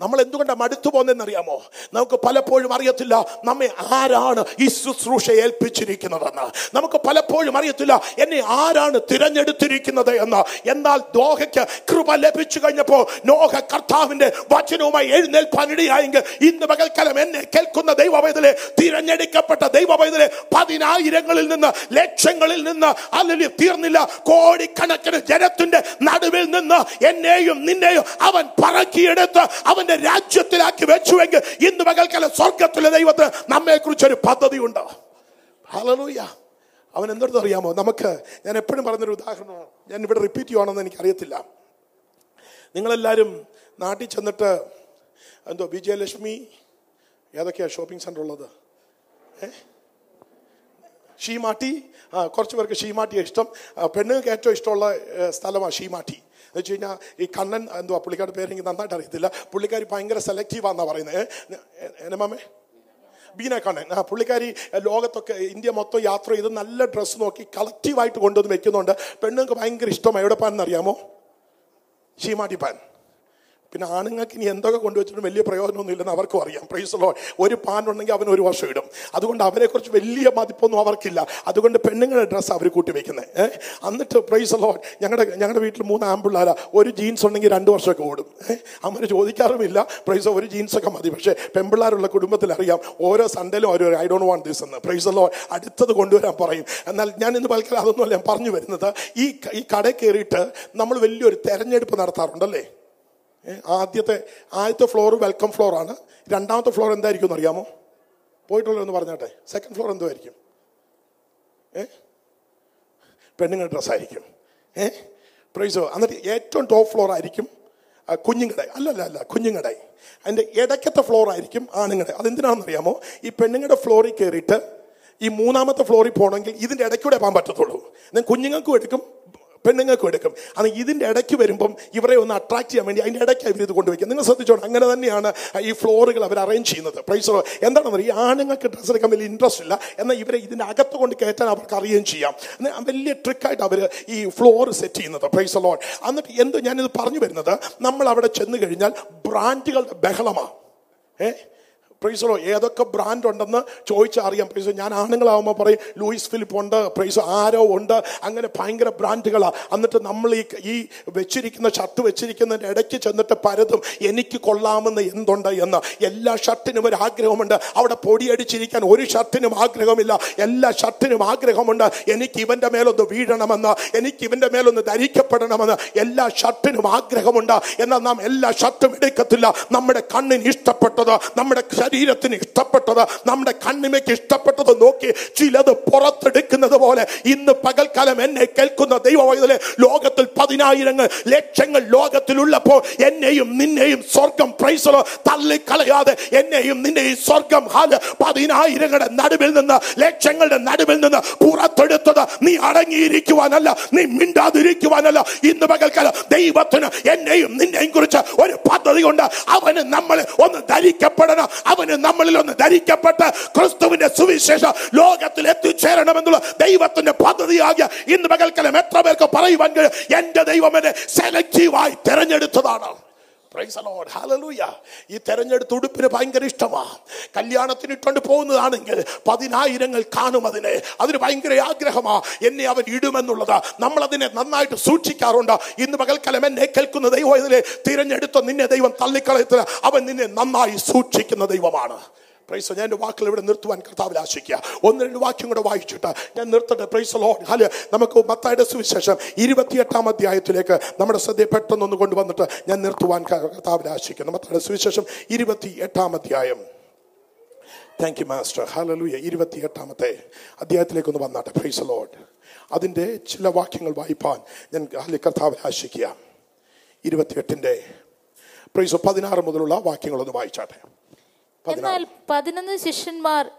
നമ്മൾ എന്തുകൊണ്ടാണ് മടുത്തു പോകുന്നതെന്നറിയാമോ? നമുക്ക് പലപ്പോഴും അറിയത്തില്ല നമ്മെ ആരാണ് ഈ ശുശ്രൂഷ ഏൽപ്പിച്ചിരിക്കുന്നതെന്ന്. നമുക്ക് പലപ്പോഴും അറിയത്തില്ല എന്നെ ആരാണ് തിരഞ്ഞെടുത്തിരിക്കുന്നത് എന്ന്. എന്നാൽ ദോഹയ്ക്ക് കൃപ ലഭിച്ചു കഴിഞ്ഞപ്പോൾ നോഹ കർത്താവിന്റെ വചനവുമായി എഴുന്നേൽപ്പാനിടയായെങ്കിൽ ഇന്ന് പകൽക്കാലം എന്നെ കേൾക്കുന്ന ദൈവവേദലെ തിരഞ്ഞെടുക്കപ്പെട്ട ദൈവവേദലെ പതിനായിരങ്ങളിൽ നിന്ന് ലക്ഷങ്ങളിൽ നിന്ന് അല്ലെങ്കിൽ തീർന്നില്ല. കോടിക്കണക്കിന് ജനത്തിന്റെ നടുവിൽ നിന്ന് എന്നെയും നിന്നെയും അവൻ പറക്കിയെടുത്ത് അവന്റെ രാജ്യത്തിലാക്കി വെച്ചുവെങ്കിൽ ഇന്ന് പകൽക്കാലം സ്വർഗത്തിലെ ദൈവത്തിന് നമ്മെ കുറിച്ച് ഒരു പദ്ധതിയുണ്ട്? ഹല്ലേലൂയ. അവൻ എന്തെടുത്ത് അറിയാമോ? നമുക്ക് ഞാൻ എപ്പോഴും പറഞ്ഞൊരു ഉദാഹരണമാണ് ഞാൻ ഇവിടെ റിപ്പീറ്റ് ചെയ്യുവാണെന്ന് എനിക്കറിയത്തില്ല. നിങ്ങളെല്ലാവരും നാട്ടിൽ ചെന്നിട്ട് എന്തോ വിജയലക്ഷ്മി ഏതൊക്കെയാ ഷോപ്പിംഗ് സെന്റർ ഉള്ളത്? ഏ? ഷീമാട്ടി? കുറച്ച് പേർക്ക് ഷീമാട്ടിയാണ് ഇഷ്ടം. പെണ്ണുങ്ങൾക്ക് ഏറ്റവും ഇഷ്ടമുള്ള സ്ഥലമാണ് ഷീമാട്ടി. എന്ന് വെച്ച് കഴിഞ്ഞാൽ ഈ കണ്ണൻ എന്തുവാ പുള്ളിക്കാരുടെ പേര് നന്നായിട്ട് അറിയത്തില്ല. പുള്ളിക്കാരി ഭയങ്കര സെലക്റ്റീവാന്നാണ് പറയുന്നത് എന്നെ മാമേ? ബീന കണ്ണൻ. ആ പുള്ളിക്കാരി ലോകത്തൊക്കെ ഇന്ത്യ മൊത്തം യാത്ര ചെയ്ത് നല്ല ഡ്രസ്സ് നോക്കി കളക്റ്റീവായിട്ട് കൊണ്ടുവന്ന് വെക്കുന്നുണ്ട്. പെണ്ണുങ്ങൾക്ക് ഭയങ്കര ഇഷ്ടമാണ് എവിടെ പാൻ എന്നറിയാമോ ഷീമാട്ടി പാൻ പിന്നെ ആണുങ്ങൾക്ക് ഇനി എന്തൊക്കെ കൊണ്ടുവച്ചിട്ടും വലിയ പ്രയോജനമൊന്നും ഇല്ലെന്ന് അവർക്കും അറിയാം. പ്രൈസ് ലോ ഒരു പാൻ ഉണ്ടെങ്കിൽ അവൻ ഒരു വർഷം ഇടും. അതുകൊണ്ട് അവരെക്കുറിച്ച് വലിയ മതിപ്പൊന്നും അവർക്കില്ല. അതുകൊണ്ട് പെണ്ണുങ്ങളുടെ ഡ്രസ്സ് അവർ കൂട്ടി ഏഹ് എന്നിട്ട് പ്രൈസ് ലോ ഞങ്ങളുടെ ഞങ്ങളുടെ വീട്ടിൽ മൂന്ന് ആമ്പിള്ളാരാ ഒരു ജീൻസ് ഉണ്ടെങ്കിൽ രണ്ട് വർഷമൊക്കെ ഓടും. അവർ ചോദിക്കാറുമില്ല. പ്രൈസ് ഒരു ജീൻസൊക്കെ മതി. പക്ഷേ പെമ്പിള്ളാരുള്ള കുടുംബത്തിൽ അറിയാം ഓരോ സൺഡേയിലും ഓരോ ഐ ഡോണ്ട് വാണ്ട് ദിസ് എന്ന്. പ്രൈസ് ലോ അടുത്തത് കൊണ്ടുവരാൻ പറയും. എന്നാൽ ഞാൻ ഇന്ന് പൽക്കാലം അതൊന്നുമല്ല ഞാൻ പറഞ്ഞു വരുന്നത് ഈ ഈ കടയിൽ കയറിയിട്ട് നമ്മൾ വലിയൊരു തെരഞ്ഞെടുപ്പ് നടത്താറുണ്ടല്ലേ? ആദ്യത്തെ ആദ്യത്തെ ഫ്ലോർ വെൽക്കം ഫ്ലോർ ആണ്. രണ്ടാമത്തെ ഫ്ലോർ എന്തായിരിക്കും അറിയാമോ പോയിട്ടുള്ളതെന്ന് പറഞ്ഞാട്ടെ. സെക്കൻഡ് ഫ്ലോർ എന്തായിരിക്കും ഏ? പെണ്ണുങ്ങളുടെ ഡ്രസ്സായിരിക്കും ഏ? പ്രൈസോ എന്നിട്ട് ഏറ്റവും ടോപ്പ് ഫ്ലോർ ആയിരിക്കും ആ, കുഞ്ഞുങ്ങടെ. അല്ലല്ല അല്ല കുഞ്ഞുങ്ങടെ. അതിന്റെ ഇടയ്ക്കത്തെ ഫ്ലോർ ആയിരിക്കും ആണുങ്ങളുടെ അതെന്തിനാണെന്ന് അറിയാമോ ഈ പെണ്ണുങ്ങളുടെ ഫ്ലോറിൽ കയറിയിട്ട് ഈ മൂന്നാമത്തെ ഫ്ലോറിൽ പോകണമെങ്കിൽ ഇതിന്റെ ഇടയ്ക്കൂടെ പോകാൻ പറ്റത്തുള്ളൂ. എന്നാൽ കുഞ്ഞുങ്ങൾക്കും എടുക്കും. പെണ്ണുങ്ങൾക്കും എടുക്കും. അത് ഇതിന്റെ ഇടയ്ക്ക് വരുമ്പം ഇവരെ ഒന്ന് അട്രാക്ട് ചെയ്യാൻ വേണ്ടി അതിന്റെ ഇടയ്ക്ക് അവർ ഇത് കൊണ്ടുവയ്ക്കും. നിങ്ങൾ ശ്രദ്ധിച്ചോണം. അങ്ങനെ തന്നെയാണ് ഈ ഫ്ലോറുകൾ അവർ അറേഞ്ച് ചെയ്യുന്നത്. പ്രൈസോ എന്താണെന്ന് ഈ ആണുങ്ങൾക്ക് ഡ്രസ്സ് എടുക്കാൻ വലിയ ഇൻട്രസ്റ്റ് ഇല്ല. എന്നാൽ ഇവരെ ഇതിന്റെ അകത്ത് കൊണ്ട് കയറ്റാൻ അവർക്ക് അറിയുകയും ചെയ്യാം. വലിയ ട്രിക്കായിട്ട് അവർ ഈ ഫ്ലോർ സെറ്റ് ചെയ്യുന്നത്. പ്രൈസ് ലോൺ എന്നിട്ട് എന്തോ ഞാനിത് പറഞ്ഞു വരുന്നത്? നമ്മൾ അവിടെ ചെന്ന് കഴിഞ്ഞാൽ ബ്രാൻഡുകളുടെ ബഹളമാണ് ഏ? പ്രൈസോ ഏതൊക്കെ ബ്രാൻഡ് ഉണ്ടെന്ന് ചോദിച്ചാൽ അറിയാം പ്രൈസോ ഞാൻ ആണുങ്ങളാവുമ്പോൾ പറയും ലൂയിസ് ഫിലിപ്പ് ഉണ്ട്. പ്രൈസോ ആരോ ഉണ്ട്. അങ്ങനെ ഭയങ്കര ബ്രാൻഡുകളാണ് എന്നിട്ട് നമ്മൾ ഈ ഈ വെച്ചിരിക്കുന്ന ഷർട്ട് വെച്ചിരിക്കുന്നതിന്റെ ഇടയ്ക്ക് ചെന്നിട്ട് പരതും എനിക്ക് കൊള്ളാമെന്ന് എന്തുണ്ട് എന്ന്? എല്ലാ ഷർട്ടിനും ഒരു ആഗ്രഹമുണ്ട്. അവിടെ പൊടിയടിച്ചിരിക്കാൻ ഒരു ഷർട്ടിനും ആഗ്രഹമില്ല. എല്ലാ ഷർട്ടിനും ആഗ്രഹമുണ്ട്. എനിക്ക് ഇവന്റെ മേലൊന്ന് വീഴണമെന്ന് എനിക്ക് ഇവന്റെ മേലൊന്ന് ധരിക്കപ്പെടണമെന്ന് എല്ലാ ഷർട്ടിനും ആഗ്രഹമുണ്ട്. എന്നാൽ നാം എല്ലാ ഷർട്ടും എടുക്കത്തില്ല. നമ്മുടെ കണ്ണിന് ഇഷ്ടപ്പെട്ടത് നമ്മുടെ ശരീരത്തിന് ഇഷ്ടം ഇഷ്ടപ്പെട്ടത് നമ്മുടെ കണ്ണിമയ്ക്ക് ഇഷ്ടപ്പെട്ടത് നോക്കി ചിലത് പുറത്തെടുക്കുന്നത് പോലെ ഇന്ന് പകൽക്കാലം എന്നെ കേൾക്കുന്ന ദൈവവൈതലെ ലോകത്തിൽ പതിനായിരങ്ങൾ ലക്ഷങ്ങൾ ലോകത്തിലുള്ളപ്പോൾ എന്നെയും നിന്നെയും സ്വർഗം പ്രൈസലോ തള്ളിക്കളയാതെ എന്നെയും നിന്നെയും സ്വർഗം ഹാൽ പതിനായിരങ്ങളുടെ നടുവിൽ നിന്ന് ലക്ഷങ്ങളുടെ നടുവിൽ നിന്ന് പുറത്തെടുത്തത് നീ അടങ്ങിയിരിക്കുവാനല്ല നീ മിണ്ടാതിരിക്കുവാനല്ല. ഇന്ന് പകൽക്കാലം ദൈവത്തിന് എന്നെയും നിന്നെയും കുറിച്ച് ഒരു പദ്ധതി കൊണ്ട് അവന് നമ്മളെ ഒന്ന് ധരിക്കപ്പെടണം. അവന് നമ്മളിൽ ഒന്ന് ധരിക്കപ്പെട്ട് ക്രിസ്തുവിന്റെ സുവിശേഷം ലോകത്തിൽ എത്തിച്ചേരണമെന്നുള്ള ദൈവത്തിന്റെ പദ്ധതിയാകിയ ഇന്ന് പകൽക്കാലം എത്ര പേർക്ക് പറയുവാൻ കഴിയും? എന്റെ ദൈവം എന്നെ സെലക്റ്റീവായി തെരഞ്ഞെടുത്തതാണ്. Praise അലോഡ് ഹലലൂയ ഈ തെരഞ്ഞെടുത്ത ഉടുപ്പിന് ഭയങ്കര ഇഷ്ടമാ. കല്യാണത്തിന് ഇട്ടുകൊണ്ട് പോകുന്നതാണെങ്കിൽ പതിനായിരങ്ങൾ കാണും അതിനെ. അതിന് ഭയങ്കര ആഗ്രഹമാ. എന്നെ അവൻ ഇടുമെന്നുള്ളത്. നമ്മൾ അതിനെ നന്നായിട്ട് സൂക്ഷിക്കാറുണ്ട്. ഇന്ന് പകൽക്കാലം എന്നെ കേൾക്കുന്ന ദൈവം ഇതിലെ തിരഞ്ഞെടുത്ത നിന്നെ ദൈവം തള്ളിക്കളയത്തിന് അവൻ നിന്നെ നന്നായി സൂക്ഷിക്കുന്ന ദൈവമാണ്. പ്രൈസോ ഞാൻ എന്റെ വാക്കുകൾ ഇവിടെ നിർത്തുവാൻ കർത്താവിൽ ആശിക്കുക. ഒന്ന് രണ്ട് വാക്യം കൂടെ വായിച്ചിട്ട് ഞാൻ നിർത്തട്ടെ. പ്രൈസ് ലോഡ് ഹൽ നമുക്ക് മത്തായുടെ സുവിശേഷം ഇരുപത്തിയെട്ടാം അധ്യായത്തിലേക്ക് നമ്മുടെ ശ്രദ്ധയെ പെട്ടെന്നൊന്ന് കൊണ്ടുവന്നിട്ട് ഞാൻ നിർത്തുവാൻ കർത്താവിൽ ആശിക്കുന്നു. മത്തായുടെ സുവിശേഷം ഇരുപത്തി എട്ടാം അധ്യായം. താങ്ക് യു മാസ്റ്റർ ഹലലൂയ ഇരുപത്തി എട്ടാമത്തെ അധ്യായത്തിലേക്ക് ഒന്ന് വന്നാട്ടെ. പ്രൈസ് ലോഡ് അതിന്റെ ചില വാക്യങ്ങൾ വായിപ്പാൻ ഞാൻ ഹലി കർത്താവിൽ ആശിക്കുക. ഇരുപത്തിയെട്ടിന്റെ പ്രൈസ് പതിനാറ് മുതലുള്ള വാക്യങ്ങളൊന്ന് വായിച്ചാട്ടെ. എന്നാൽ പതിനൊന്ന് ശിഷ്യന്മാർ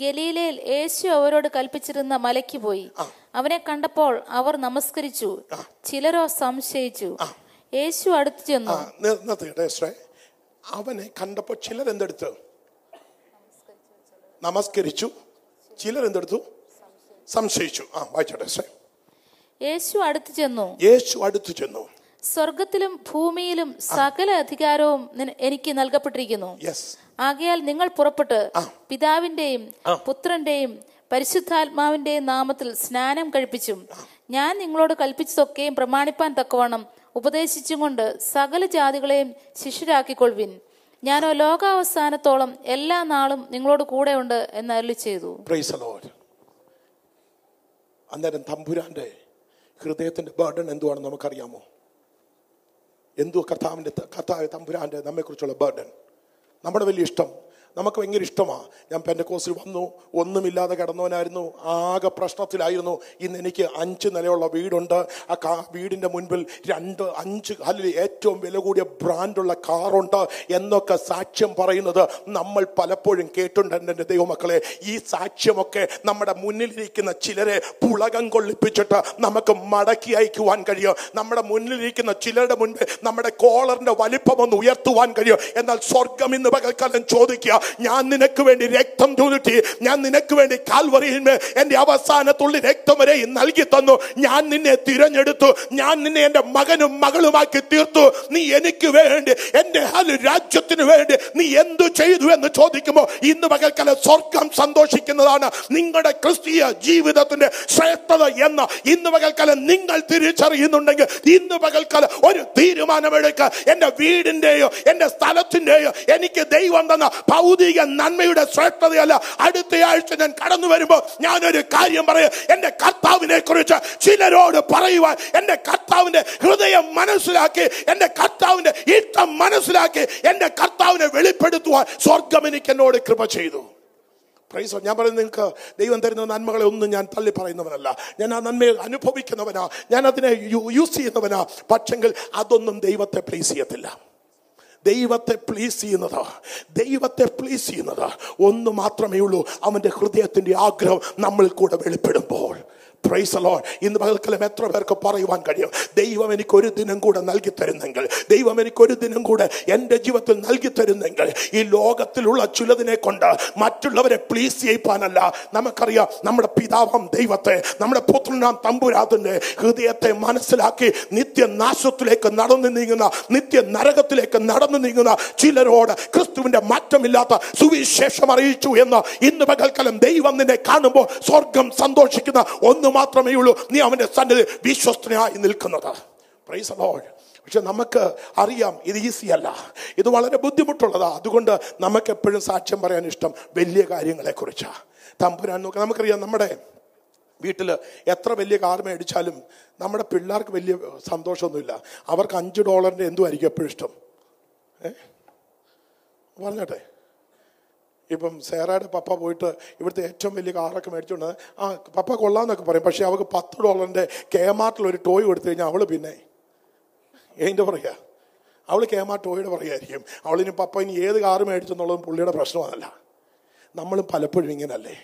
ഗലീലയിൽ യേശു അവരോട് കൽപ്പിച്ചിരുന്ന മലയ്ക്ക് പോയി. അവനെ കണ്ടപ്പോൾ അവർ നമസ്കരിച്ചു. ചിലരോ സംശയിച്ചു. യേശു അടുത്തു ചെന്നു. അവനെ കണ്ടപ്പോൾ ചിലർ എന്തെടുത്തു നമസ്കരിച്ചു. ചിലർ എന്തെടുത്തു സംശയിച്ചു. ആ വായിച്ചോട്ടെ യേശു അടുത്തു ചെന്നു. യേശു അടുത്തു ചെന്നു. സ്വർഗത്തിലും ഭൂമിയിലും സകല അധികാരവും എനിക്ക് നൽകപ്പെട്ടിരിക്കുന്നു. ആകയാൽ നിങ്ങൾ പുറപ്പെട്ട് പിതാവിന്റെയും പുത്രന്റെയും പരിശുദ്ധാത്മാവിന്റെയും നാമത്തിൽ സ്നാനം കഴിപ്പിച്ചും ഞാൻ നിങ്ങളോട് കൽപ്പിച്ചതൊക്കെയും പ്രമാണിപ്പാൻ തക്കവണ്ണം ഉപദേശിച്ചും കൊണ്ട് സകല ജാതികളെയും ശിഷ്യരാക്കിക്കൊള്ളുവിൻ. ഞാനോ ലോകാവസാനത്തോളം എല്ലാ നാളും നിങ്ങളോട് കൂടെ ഉണ്ട് എന്ന് അരുളി ചെയ്തു. അന്നേരം തമ്പുരാന്റെ ഹൃദയത്തിന്റെ ബർഡൻ എന്തുവാണെന്ന് നമുക്കറിയാമോ? എന്തോ കർത്താവിന്റെ കർത്താവ് തമ്പുരാന്റെ നമ്മെക്കുറിച്ചുള്ള ബർഡൻ നമ്മുടെ വലിയ ഇഷ്ടം. നമുക്ക് ഭയങ്കര ഇഷ്ടമാണ്. ഞാൻ പെൻഡക്കോസിൽ വന്നു. ഒന്നുമില്ലാതെ കിടന്നവനായിരുന്നു. ആകെ പ്രശ്നത്തിലായിരുന്നു. ഇന്ന് എനിക്ക് അഞ്ച് നിലയുള്ള വീടുണ്ട്. ആ കാ വീടിന്റെ മുൻപിൽ രണ്ട് അഞ്ച് അല്ലെങ്കിൽ ഏറ്റവും വില കൂടിയ ബ്രാൻഡുള്ള കാറുണ്ട് എന്നൊക്കെ സാക്ഷ്യം പറയുന്നത് നമ്മൾ പലപ്പോഴും കേട്ടിട്ടുണ്ട് എന്റെ ദൈവമക്കളെ. ഈ സാക്ഷ്യമൊക്കെ നമ്മുടെ മുന്നിലിരിക്കുന്ന ചിലരെ പുളകം കൊള്ളിപ്പിച്ചിട്ട് നമുക്ക് മടക്കി അയക്കുവാൻ കഴിയും. നമ്മുടെ മുന്നിലിരിക്കുന്ന ചിലരുടെ മുൻപ് നമ്മുടെ കോളറിന്റെ വലിപ്പം ഒന്ന് ഉയർത്തുവാൻ കഴിയും. എന്നാൽ സ്വർഗം ഇന്ന് പകൽക്കാലം ചോദിക്കുക ഞാൻ നിനക്ക് വേണ്ടി രക്തം ചൂണ്ടി ഞാൻ നിനക്ക് വേണ്ടി കാൽവറിയിൽ എന്റെ അവസാന തുള്ളി രക്തം വരെ നൽകി തന്നു. ഞാൻ നിന്നെ തിരഞ്ഞെടുത്തു. ഞാൻ നിന്നെ എന്റെ മകനും മകളുമാക്കി തീർത്തു. നീ എനിക്ക് വേണ്ടി ഹൽ രാജ്യത്തിന് വേണ്ടി നീ എന്തു ചെയ്തു എന്ന് ചോദിക്കുമ്പോൾ ഇന്ന് പകൽക്കാലം സ്വർഗം സന്തോഷിക്കുന്നതാണ് നിങ്ങളുടെ ക്രിസ്തീയ ജീവിതത്തിന്റെ ശ്രേഷ്ഠത എന്ന്. ഇന്ന് പകൽക്കാലം നിങ്ങൾ തിരിച്ചറിയുന്നുണ്ടെങ്കിൽ ഇന്ന് പകൽക്കാലം ഒരു തീരുമാനമെടുക്കുക. എന്റെ വീടിന്റെയോ എന്റെ സ്ഥലത്തിന്റെയോ എനിക്ക് ദൈവം തന്ന ഭൗതിക നന്മയുടെ ശ്രേഷ്ഠതയല്ല. അടുത്ത ആഴ്ച ഞാൻ കടന്നു വരുമ്പോൾ ഞാനൊരു കാര്യം പറയാം. എന്റെ കർത്താവിനെ കുറിച്ച് ചിലരോട് പറയുവാൻ എന്റെ കർത്താവിന്റെ ഹൃദയം മനസ്സിലാക്കി എന്റെ കർത്താവിന്റെ ഇഷ്ടം മനസ്സിലാക്കി എന്റെ കർത്താവിനെ വെളിപ്പെടുത്തുവാൻ സ്വർഗം എനിക്ക് എന്നോട് കൃപ ചെയ്തു. പ്രൈസോ ഞാൻ പറയുന്നത് നിങ്ങൾക്ക് ദൈവം തരുന്ന നന്മകളെ ഒന്നും ഞാൻ തള്ളി പറയുന്നവനല്ല. ഞാൻ ആ നന്മയെ അനുഭവിക്കുന്നവനാ. ഞാൻ അതിനെ യൂസ് ചെയ്യുന്നവനാ. പക്ഷെങ്കിൽ അതൊന്നും ദൈവത്തെ പ്ലേസ് ചെയ്യത്തില്ല. ദൈവത്തെ പ്ലീസ് ചെയ്യുന്നത്. ദൈവത്തെ പ്ലീസ് ചെയ്യുന്നത്. ഒന്ന് മാത്രമേ ഉള്ളൂ. അവന്റെ ഹൃദയത്തിന്റെ ആഗ്രഹം നമ്മൾ കൂടെ വെളിപ്പെടുമ്പോൾ. പ്രൈസ് ലോഡ് ഇന്ന് പകൽക്കാലം എത്ര പേർക്ക് പറയുവാൻ കഴിയും? ദൈവം എനിക്ക് ഒരു ദിനം കൂടെ നൽകി തരുന്നെങ്കിൽ ദൈവം എനിക്ക് ഒരു ദിനം കൂടെ എന്റെ ജീവിതത്തിൽ നൽകി തരുന്നെങ്കിൽ ഈ ലോകത്തിലുള്ള ചിലതിനെ കൊണ്ട് മറ്റുള്ളവരെ പ്ലീസ് ചെയ്യിപ്പാനല്ല. നമുക്കറിയാം നമ്മുടെ പിതാവം ദൈവത്തെ നമ്മുടെ പുത്രനാം തമ്പുരാതിന്റെ ഹൃദയത്തെ മനസ്സിലാക്കി നിത്യനാശത്തിലേക്ക് നടന്നു നീങ്ങുന്ന നിത്യ നരകത്തിലേക്ക് നടന്നു നീങ്ങുന്ന ചിലരോട് ക്രിസ്തുവിന്റെ മാറ്റമില്ലാത്ത സുവിശേഷം അറിയിച്ചു എന്ന് ഇന്ന് പകൽക്കാലം ദൈവം നിന്നെ കാണുമ്പോൾ സ്വർഗം സന്തോഷിക്കുന്ന ഒന്ന് മാത്രമേ ഉള്ളൂ. നീ അവന്റെ സന്നിധി വിശ്വസ്തനായി നിൽക്കുന്നത്. പ്രൈസ് ലോഡ് പക്ഷെ നമുക്ക് അറിയാം ഇത് ഈസി അല്ല. ഇത് വളരെ ബുദ്ധിമുട്ടുള്ളതാ. അതുകൊണ്ട് നമുക്ക് എപ്പോഴും സാക്ഷ്യം പറയാൻ ഇഷ്ടം വലിയ കാര്യങ്ങളെ കുറിച്ചാണ് തമ്പുരാൻ നോക്കുക നമുക്കറിയാം നമ്മുടെ വീട്ടിൽ എത്ര വലിയ കാർ മേടിച്ചാലും നമ്മുടെ പിള്ളേർക്ക് വലിയ സന്തോഷമൊന്നുമില്ല. അവർക്ക് അഞ്ച് ഡോളറിന്റെ എന്തുമായിരിക്കും എപ്പോഴും ഇഷ്ടം? ഏ? പറഞ്ഞോട്ടെ. ഇപ്പം സേറയുടെ പപ്പ പോയിട്ട് ഇവിടുത്തെ ഏറ്റവും വലിയ കാറൊക്കെ മേടിച്ചുകൊണ്ട് ആ പപ്പ കൊള്ളാന്നൊക്കെ പറയും. പക്ഷേ അവൾക്ക് പത്ത് ഡോളറിന്റെ കെ മാർട്ടിൽ ഒരു ടോയ് കൊടുത്തു കഴിഞ്ഞാൽ അവൾ പിന്നെ ഏതിന്റെ പറയാ? അവൾ കെ മാർ ടോയുടെ പറയായിരിക്കും അവളിനി പപ്പ ഇനി ഏത് കാറ് മേടിച്ചെന്നുള്ളതും പുള്ളിയുടെ പ്രശ്നമല്ല നമ്മളും പലപ്പോഴും ഇങ്ങനല്ലേ?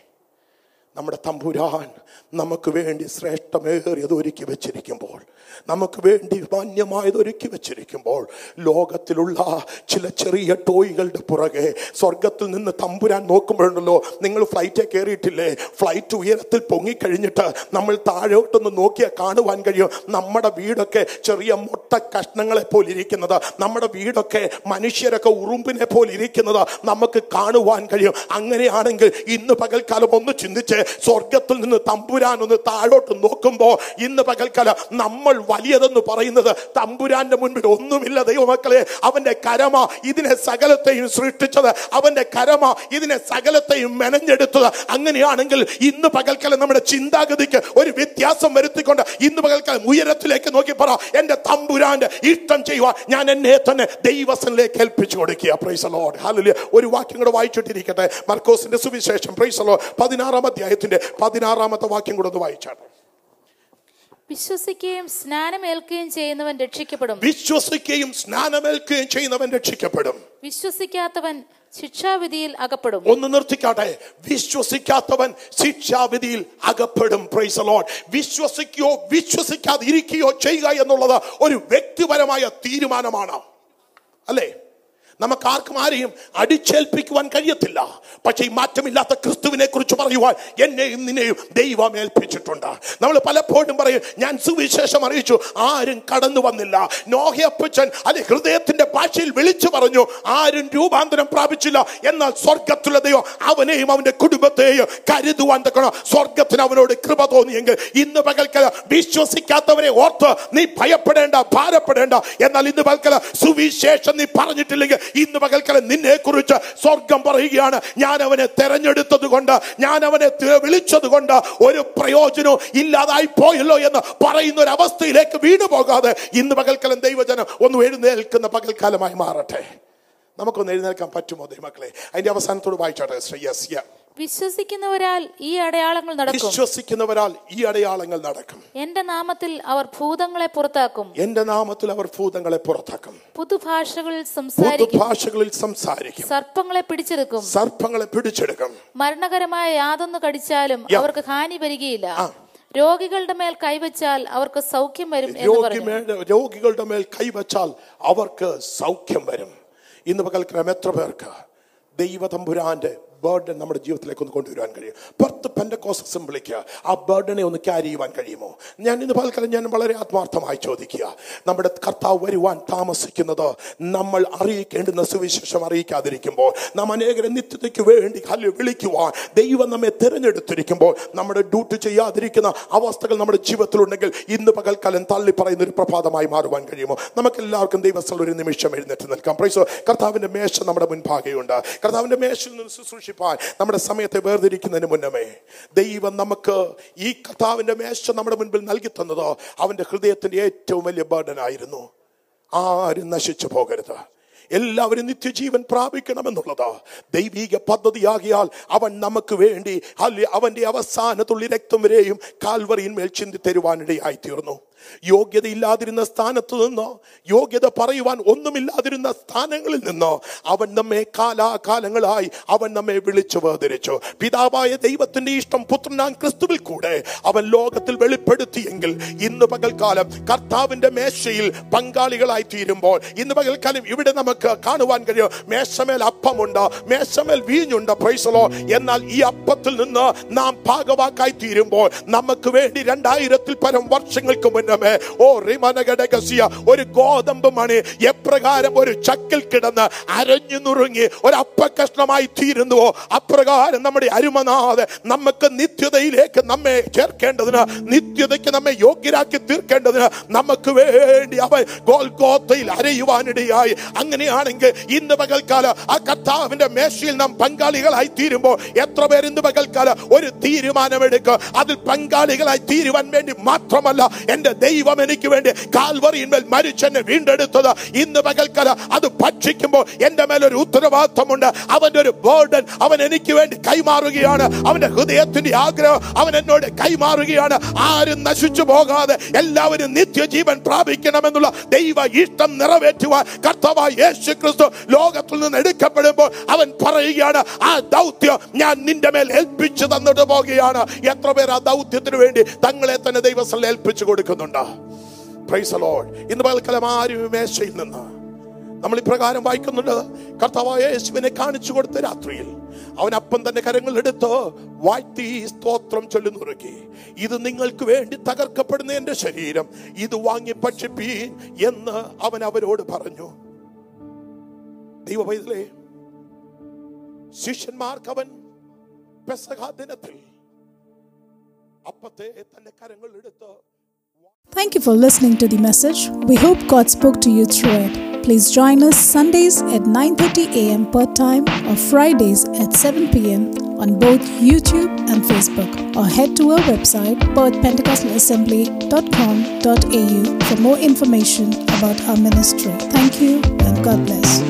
നമ്മുടെ തമ്പുരാൻ നമുക്ക് വേണ്ടി ശ്രേഷ്ഠമേറിയത് ഒരുക്കി വെച്ചിരിക്കുമ്പോൾ നമുക്ക് വേണ്ടി മാന്യമായത് ഒരുക്കി വെച്ചിരിക്കുമ്പോൾ ലോകത്തിലുള്ള ചില ചെറിയ ടോയ്കളുടെ പുറകെ സ്വർഗത്തിൽ നിന്ന് തമ്പുരാൻ നോക്കുമ്പോഴുണ്ടല്ലോ നിങ്ങൾ ഫ്ലൈറ്റേ കയറിയിട്ടില്ലേ ഫ്ലൈറ്റ് ഉയരത്തിൽ പൊങ്ങിക്കഴിഞ്ഞിട്ട് നമ്മൾ താഴോട്ടൊന്ന് നോക്കിയാൽ കാണുവാൻ കഴിയും. നമ്മുടെ വീടൊക്കെ ചെറിയ മുട്ട കഷ്ണങ്ങളെ പോലെ ഇരിക്കുന്നത്. നമ്മുടെ വീടൊക്കെ മനുഷ്യരൊക്കെ ഉറുമ്പിനെ പോലെ ഇരിക്കുന്നത്. നമുക്ക് കാണുവാൻ കഴിയും. അങ്ങനെയാണെങ്കിൽ ഇന്ന് പകൽക്കാലം ഒന്ന് ചിന്തിച്ച് സ്വർഗത്തിൽ നിന്ന് തമ്പുരാൻ ഒന്ന് താഴോട്ട് നോക്കുമ്പോൾ ഇന്ന് പകൽക്കാലം നമ്മൾ വലിയതെന്ന് പറയുന്നത് തമ്പുരാന്റെ മുൻപിൽ ഒന്നുമില്ല. ദൈവമക്കളെ അവന്റെ കരമ ഇതിനെ സകലത്തെയും സൃഷ്ടിച്ചത്. അവന്റെ കരമ ഇതിനെ സകലത്തെയും മെനഞ്ഞെടുത്തത്. അങ്ങനെയാണെങ്കിൽ ഇന്ന് പകൽക്കാലം നമ്മുടെ ചിന്താഗതിക്ക് ഒരു വ്യത്യാസം വരുത്തിക്കൊണ്ട് ഇന്ന് പകൽക്കാലം ഉയരത്തിലേക്ക് നോക്കി പറ എന്റെ തമ്പുരാന്റെ ഇഷ്ടം ചെയ്യുവാൻ ഞാൻ എന്നെ തന്നെ ദൈവസനിലേക്ക് ഏൽപ്പിച്ചു കൊടുക്കുക. പ്രൈസ് ലോഡ് ഒരു വാക്യം കൂടെ വായിച്ചിട്ടിരിക്കട്ടെ മർക്കോസിന്റെ സുവിശേഷം. പ്രൈസ് ലോ പതിനാറാം അധ്യായത്തിന്റെ പതിനാറാമത്തെ വാക്യം കൂടെ ഒന്ന് വായിച്ചാട്ടെ. വിശ്വസിക്കുകയും സ്നാനമേൽക്കുകയും ചെയ്യുന്നവൻ രക്ഷിക്കപ്പെടും. വിശ്വസിക്കുകയും സ്നാനമേൽക്കുകയും ചെയ്യുന്നവൻ രക്ഷിക്കപ്പെടും. വിശ്വസിക്കാത്തവൻ ശിക്ഷാവിധിയിൽ അകപ്പെടും. ഒന്ന് നിർത്തിക്കാട്ടെ. വിശ്വസിക്കാത്തവൻ ശിക്ഷാവിധിയിൽ അകപ്പെടും. പ്രൈസ് ലോഡ് വിശ്വസിക്കുകയോ വിശ്വസിക്കാതെ ഇരിക്കുകയോ ചെയ്യുക എന്നുള്ളത് ഒരു വ്യക്തിപരമായ തീരുമാനമാണ്. അല്ലേ? നമുക്ക് ആർക്കും ആരെയും അടിച്ചേൽപ്പിക്കുവാൻ കഴിയത്തില്ല. പക്ഷേ ഈ മാറ്റമില്ലാത്ത ക്രിസ്തുവിനെ കുറിച്ച് പറയുവാൻ എന്നെയും നിന്നെയും ദൈവം ഏൽപ്പിച്ചിട്ടുണ്ട്. നമ്മൾ പലപ്പോഴും പറയും ഞാൻ സുവിശേഷം അറിയിച്ചു ആരും കടന്നു വന്നില്ല. നോഹയപ്പച്ചൻ അല്ലെ ഹൃദയത്തിന്റെ ഭാഷയിൽ വിളിച്ചു പറഞ്ഞു ആരും രൂപാന്തരം പ്രാപിച്ചില്ല. എന്നാൽ സ്വർഗത്തിലതയോ അവനെയും അവന്റെ കുടുംബത്തെയും കരുതുവാൻ തക്കണം? സ്വർഗത്തിന് അവനോട് കൃപ തോന്നിയെങ്കിൽ ഇന്ന് പകൽക്കല വിശ്വസിക്കാത്തവരെ ഓർത്ത് നീ ഭയപ്പെടേണ്ട ഭാരപ്പെടേണ്ട. എന്നാൽ ഇന്ന് പകൽക്കല സുവിശേഷം നീ പറഞ്ഞിട്ടില്ലെങ്കിൽ ഇന്ന് പകൽക്കാലം നിന്നെ കുറിച്ച് സ്വർഗം പറയുകയാണ്. ഞാൻ അവനെ തെരഞ്ഞെടുത്തത് കൊണ്ട് ഞാൻ അവനെ വിളിച്ചത് കൊണ്ട് ഒരു പ്രയോജനവും ഇല്ലാതായി പോയല്ലോ എന്ന് പറയുന്ന ഒരു അവസ്ഥയിലേക്ക് വീണു പോകാതെ ഇന്ന് പകൽക്കാലം ദൈവജനം ഒന്ന് എഴുന്നേൽക്കുന്ന പകൽക്കാലമായി മാറട്ടെ. നമുക്കൊന്ന് എഴുന്നേൽക്കാൻ പറ്റുമോ ദൈവമക്കളെ? അതിന്റെ അവസാനത്തോട് വായിച്ചാട്ടെ യ വിശ്വസിക്കുന്നവരാൽ ഈ അടയാളങ്ങൾ നടക്കും. വിശ്വസിക്കുന്നവരാൽ ഈ അടയാളങ്ങൾ നടക്കും. എന്റെ നാമത്തിൽ അവർ ഭൂതങ്ങളെ പുറത്താക്കും. എന്റെ നാമത്തിൽ അവർ ഭൂതങ്ങളെ പുറത്താക്കും. പുതുഭാഷകളിൽ സംസാരിക്കും. ഭാഷകളിൽ സംസാരിക്കും. സർപ്പങ്ങളെ പിടിച്ചെടുക്കും. സർപ്പങ്ങളെ പിടിച്ചെടുക്കും. മരണകരമായ യാതൊന്ന് കടിച്ചാലും അവർക്ക് ഹാനി വരികയില്ല. രോഗികളുടെ മേൽ കൈവച്ചാൽ അവർക്ക് സൗഖ്യം വരും രോഗികളുടെ മേൽ കൈവച്ചാൽ അവർക്ക് സൗഖ്യം വരും. ഇന്ന് പകൽക്കാലം എത്ര പേർക്ക്? ദൈവതമ്പുരാന്റെ ബേർഡൻ നമ്മുടെ ജീവിതത്തിലേക്ക് ഒന്ന് കൊണ്ടുവരാൻ കഴിയും പത്ത് പെൻഡക്കോസ് സിമ്പിളിക്ക് ആ ബേർഡനെ ഒന്ന് ക്യാരി ചെയ്യുവാൻ കഴിയുമോ? ഞാൻ ഇന്ന് പകൽക്കാലം ഞാൻ വളരെ ആത്മാർത്ഥമായി ചോദിക്കുക. നമ്മുടെ കർത്താവ് വരുവാൻ താമസിക്കുന്നത് നമ്മൾ അറിയിക്കേണ്ടുന്ന സുവിശേഷം അറിയിക്കാതിരിക്കുമ്പോൾ നാം അനേകരെ നിത്യതയ്ക്ക് വേണ്ടി കല്ല് വിളിക്കുവാൻ ദൈവം നമ്മെ തിരഞ്ഞെടുത്തിരിക്കുമ്പോൾ നമ്മുടെ ഡ്യൂട്ടി ചെയ്യാതിരിക്കുന്ന അവസ്ഥകൾ നമ്മുടെ ജീവിതത്തിലുണ്ടെങ്കിൽ ഇന്ന് പകൽക്കാലം തള്ളി പറയുന്ന ഒരു പ്രഭാതമായി മാറുവാൻ കഴിയുമോ? നമുക്ക് എല്ലാവർക്കും ദൈവസ്ഥ ഒരു നിമിഷം എഴുന്നേറ്റ് നിൽക്കാം. പ്രൈസോ കർത്താവിന്റെ മേശ നമ്മുടെ മുൻഭാഗയുണ്ട് കർത്താവിന്റെ മേശയിൽ നിന്ന് ശുശ്രൂഷിപ്പാൻ നമ്മുടെ സമയത്തെ വേർതിരിക്കുന്നതിന് മുന്നമേ. ദൈവം നമുക്ക് ഈ കഥാവിന്റെ മേശ നമ്മുടെ മുൻപിൽ നൽകി തന്നത് അവന്റെ ഹൃദയത്തിന്റെ ഏറ്റവും വലിയ ബർഡനായിരുന്നു ആരും നശിച്ചു പോകരുത്. എല്ലാവരും നിത്യജീവൻ പ്രാപിക്കണമെന്നുള്ളത്. ദൈവീക പദ്ധതിയാകിയാൽ അവൻ നമുക്ക് വേണ്ടി അവന്റെ അവസാന തുള്ളി രക്തം വരെയും കാൽവറിയിന്മേൽ ചിന്തി തരുവാനിടയായി തീർന്നു യോഗ്യതയില്ലാതിരുന്ന സ്ഥാനത്ത് നിന്നോ യോഗ്യത പറയുവാൻ ഒന്നുമില്ലാതിരുന്ന സ്ഥാനങ്ങളിൽ നിന്നോ അവൻ നമ്മെ കാലാകാലങ്ങളായി അവൻ നമ്മെ വിളിച്ചു വേർതിരിച്ചു. പിതാവായ ദൈവത്തിന്റെ ഇഷ്ടം പുത്രനാം ക്രിസ്തുവിൽ കൂടെ അവൻ ലോകത്തിൽ വെളിപ്പെടുത്തിയെങ്കിൽ ഇന്ന് പകൽക്കാലം കർത്താവിന്റെ മേശയിൽ പങ്കാളികളായി തീരുമ്പോൾ ഇന്ന് പകൽക്കാലം ഇവിടെ നമുക്ക് കാണുവാൻ കഴിയും മേശമേൽ അപ്പമുണ്ട് മേശമേൽ വീഞ്ഞുണ്ട് പ്രൈസലോ എന്നാൽ ഈ അപ്പത്തിൽ നിന്ന് നാം ഭാഗവാക്കായി തീരുമ്പോൾ നമുക്ക് വേണ്ടി രണ്ടായിരത്തിൽ പരം വർഷങ്ങൾക്ക് മുന്നമേ ഓ റിമനഗഡഗസിയ ഒരു ഗോതമ്പ് മണി എപ്രകാരം ഒരു ചക്കിൽ കിടന്ന് അരഞ്ഞു നുറുങ്ങി ഒരു അപ്പകഷ്ണമായി തീരുന്നുവോ? അപ്രകാരം നമ്മുടെ അരുമനാഥ് നമുക്ക് നിത്യതയിലേക്ക് നമ്മെ ചേർക്കേണ്ടതിന് നിത്യതയ്ക്ക് നമ്മെ യോഗ്യരാക്കി തീർക്കേണ്ടതിന് നമുക്ക് വേണ്ടി അവൻ ഗോൽഗോത്തയിൽ അരയുവാനിടയായി. അങ്ങനെയാണെങ്കിൽ ഇന്ന് പകൽക്കാല ആ കർത്താവിന്റെ മേശയിൽ നാം പങ്കാളികളായി തീരുമ്പോൾ എത്ര പേർ ഇന്ന് പകൽക്കാല ഒരു തീരുമാനമെടുക്കുക അതിൽ പങ്കാളികളായി തീരുവാൻ വേണ്ടി മാത്രമല്ല എന്റെ ദൈവം എനിക്ക് വേണ്ടി കാൽവറിയിന്മേൽ മരിച്ചെന്നെ വീണ്ടെടുത്തത് ഇന്ന് പകൽക്കല അത് ഭക്ഷിക്കുമ്പോൾ എന്റെ മേലൊരു ഉത്തരവാദിത്വമുണ്ട്. അവന്റെ ഒരു ബോർഡൻ അവൻ എനിക്ക് വേണ്ടി കൈമാറുകയാണ്. അവന്റെ ഹൃദയത്തിന്റെ ആഗ്രഹം അവൻ എന്നോട് കൈമാറുകയാണ്. ആരും നശിച്ചു പോകാതെ എല്ലാവരും നിത്യജീവൻ പ്രാപിക്കണമെന്നുള്ള ദൈവ ഇഷ്ടം നിറവേറ്റുവാൻ കർത്താവായ യേശു ക്രിസ്തു ലോകത്തിൽ നിന്ന് എടുക്കപ്പെടുമ്പോൾ അവൻ പറയുകയാണ് ആ ദൗത്യം ഞാൻ നിന്റെ മേൽ ഏൽപ്പിച്ചു തന്നിട്ട് പോകുകയാണ് എത്ര പേർ ആ ദൗത്യത്തിന് വേണ്ടി തങ്ങളെ തന്നെ ദൈവസ്ഥലിൽ ഏൽപ്പിച്ചു കൊടുക്കുന്നുണ്ട്. പ്രൈസ് ലോഡ് ഇന്ന് പകൽക്കാലം ആരും ഈ മേശയിൽ നിന്ന് നമ്മൾ ഇപ്രകാരം വായിക്കുന്നുണ്ട്. കർത്താവായ യേശുവിനെ കാണിച്ചു കൊടുത്ത രാത്രിയിൽ അവൻ അപ്പം തന്നെ കരങ്ങൾ എടുത്ത് വാഴ്ത്തി സ്തോത്രം ചൊല്ലുന്നുറുക്കി ഇത് നിങ്ങൾക്ക് വേണ്ടി തകർക്കപ്പെടുന്ന എന്റെ ശരീരം. ഇത് വാങ്ങി ഭക്ഷിപ്പീൻ എന്ന് അവൻ അവരോട് പറഞ്ഞു. ദൈവവൈദലേ ശിഷ്യന്മാർക്ക് അവൻ പെസഹാ ദിനത്തിൽ അപ്പത്തെ തന്റെ കരങ്ങൾ എടുത്ത് Thank you for listening to the message. We hope God spoke to you through it. Please join us Sundays at 9:30 a.m. per time or Fridays at 7 p.m. on both YouTube and Facebook or head to our website perthpentecostalassembly.com.au for more information about our ministry. Thank you and God bless.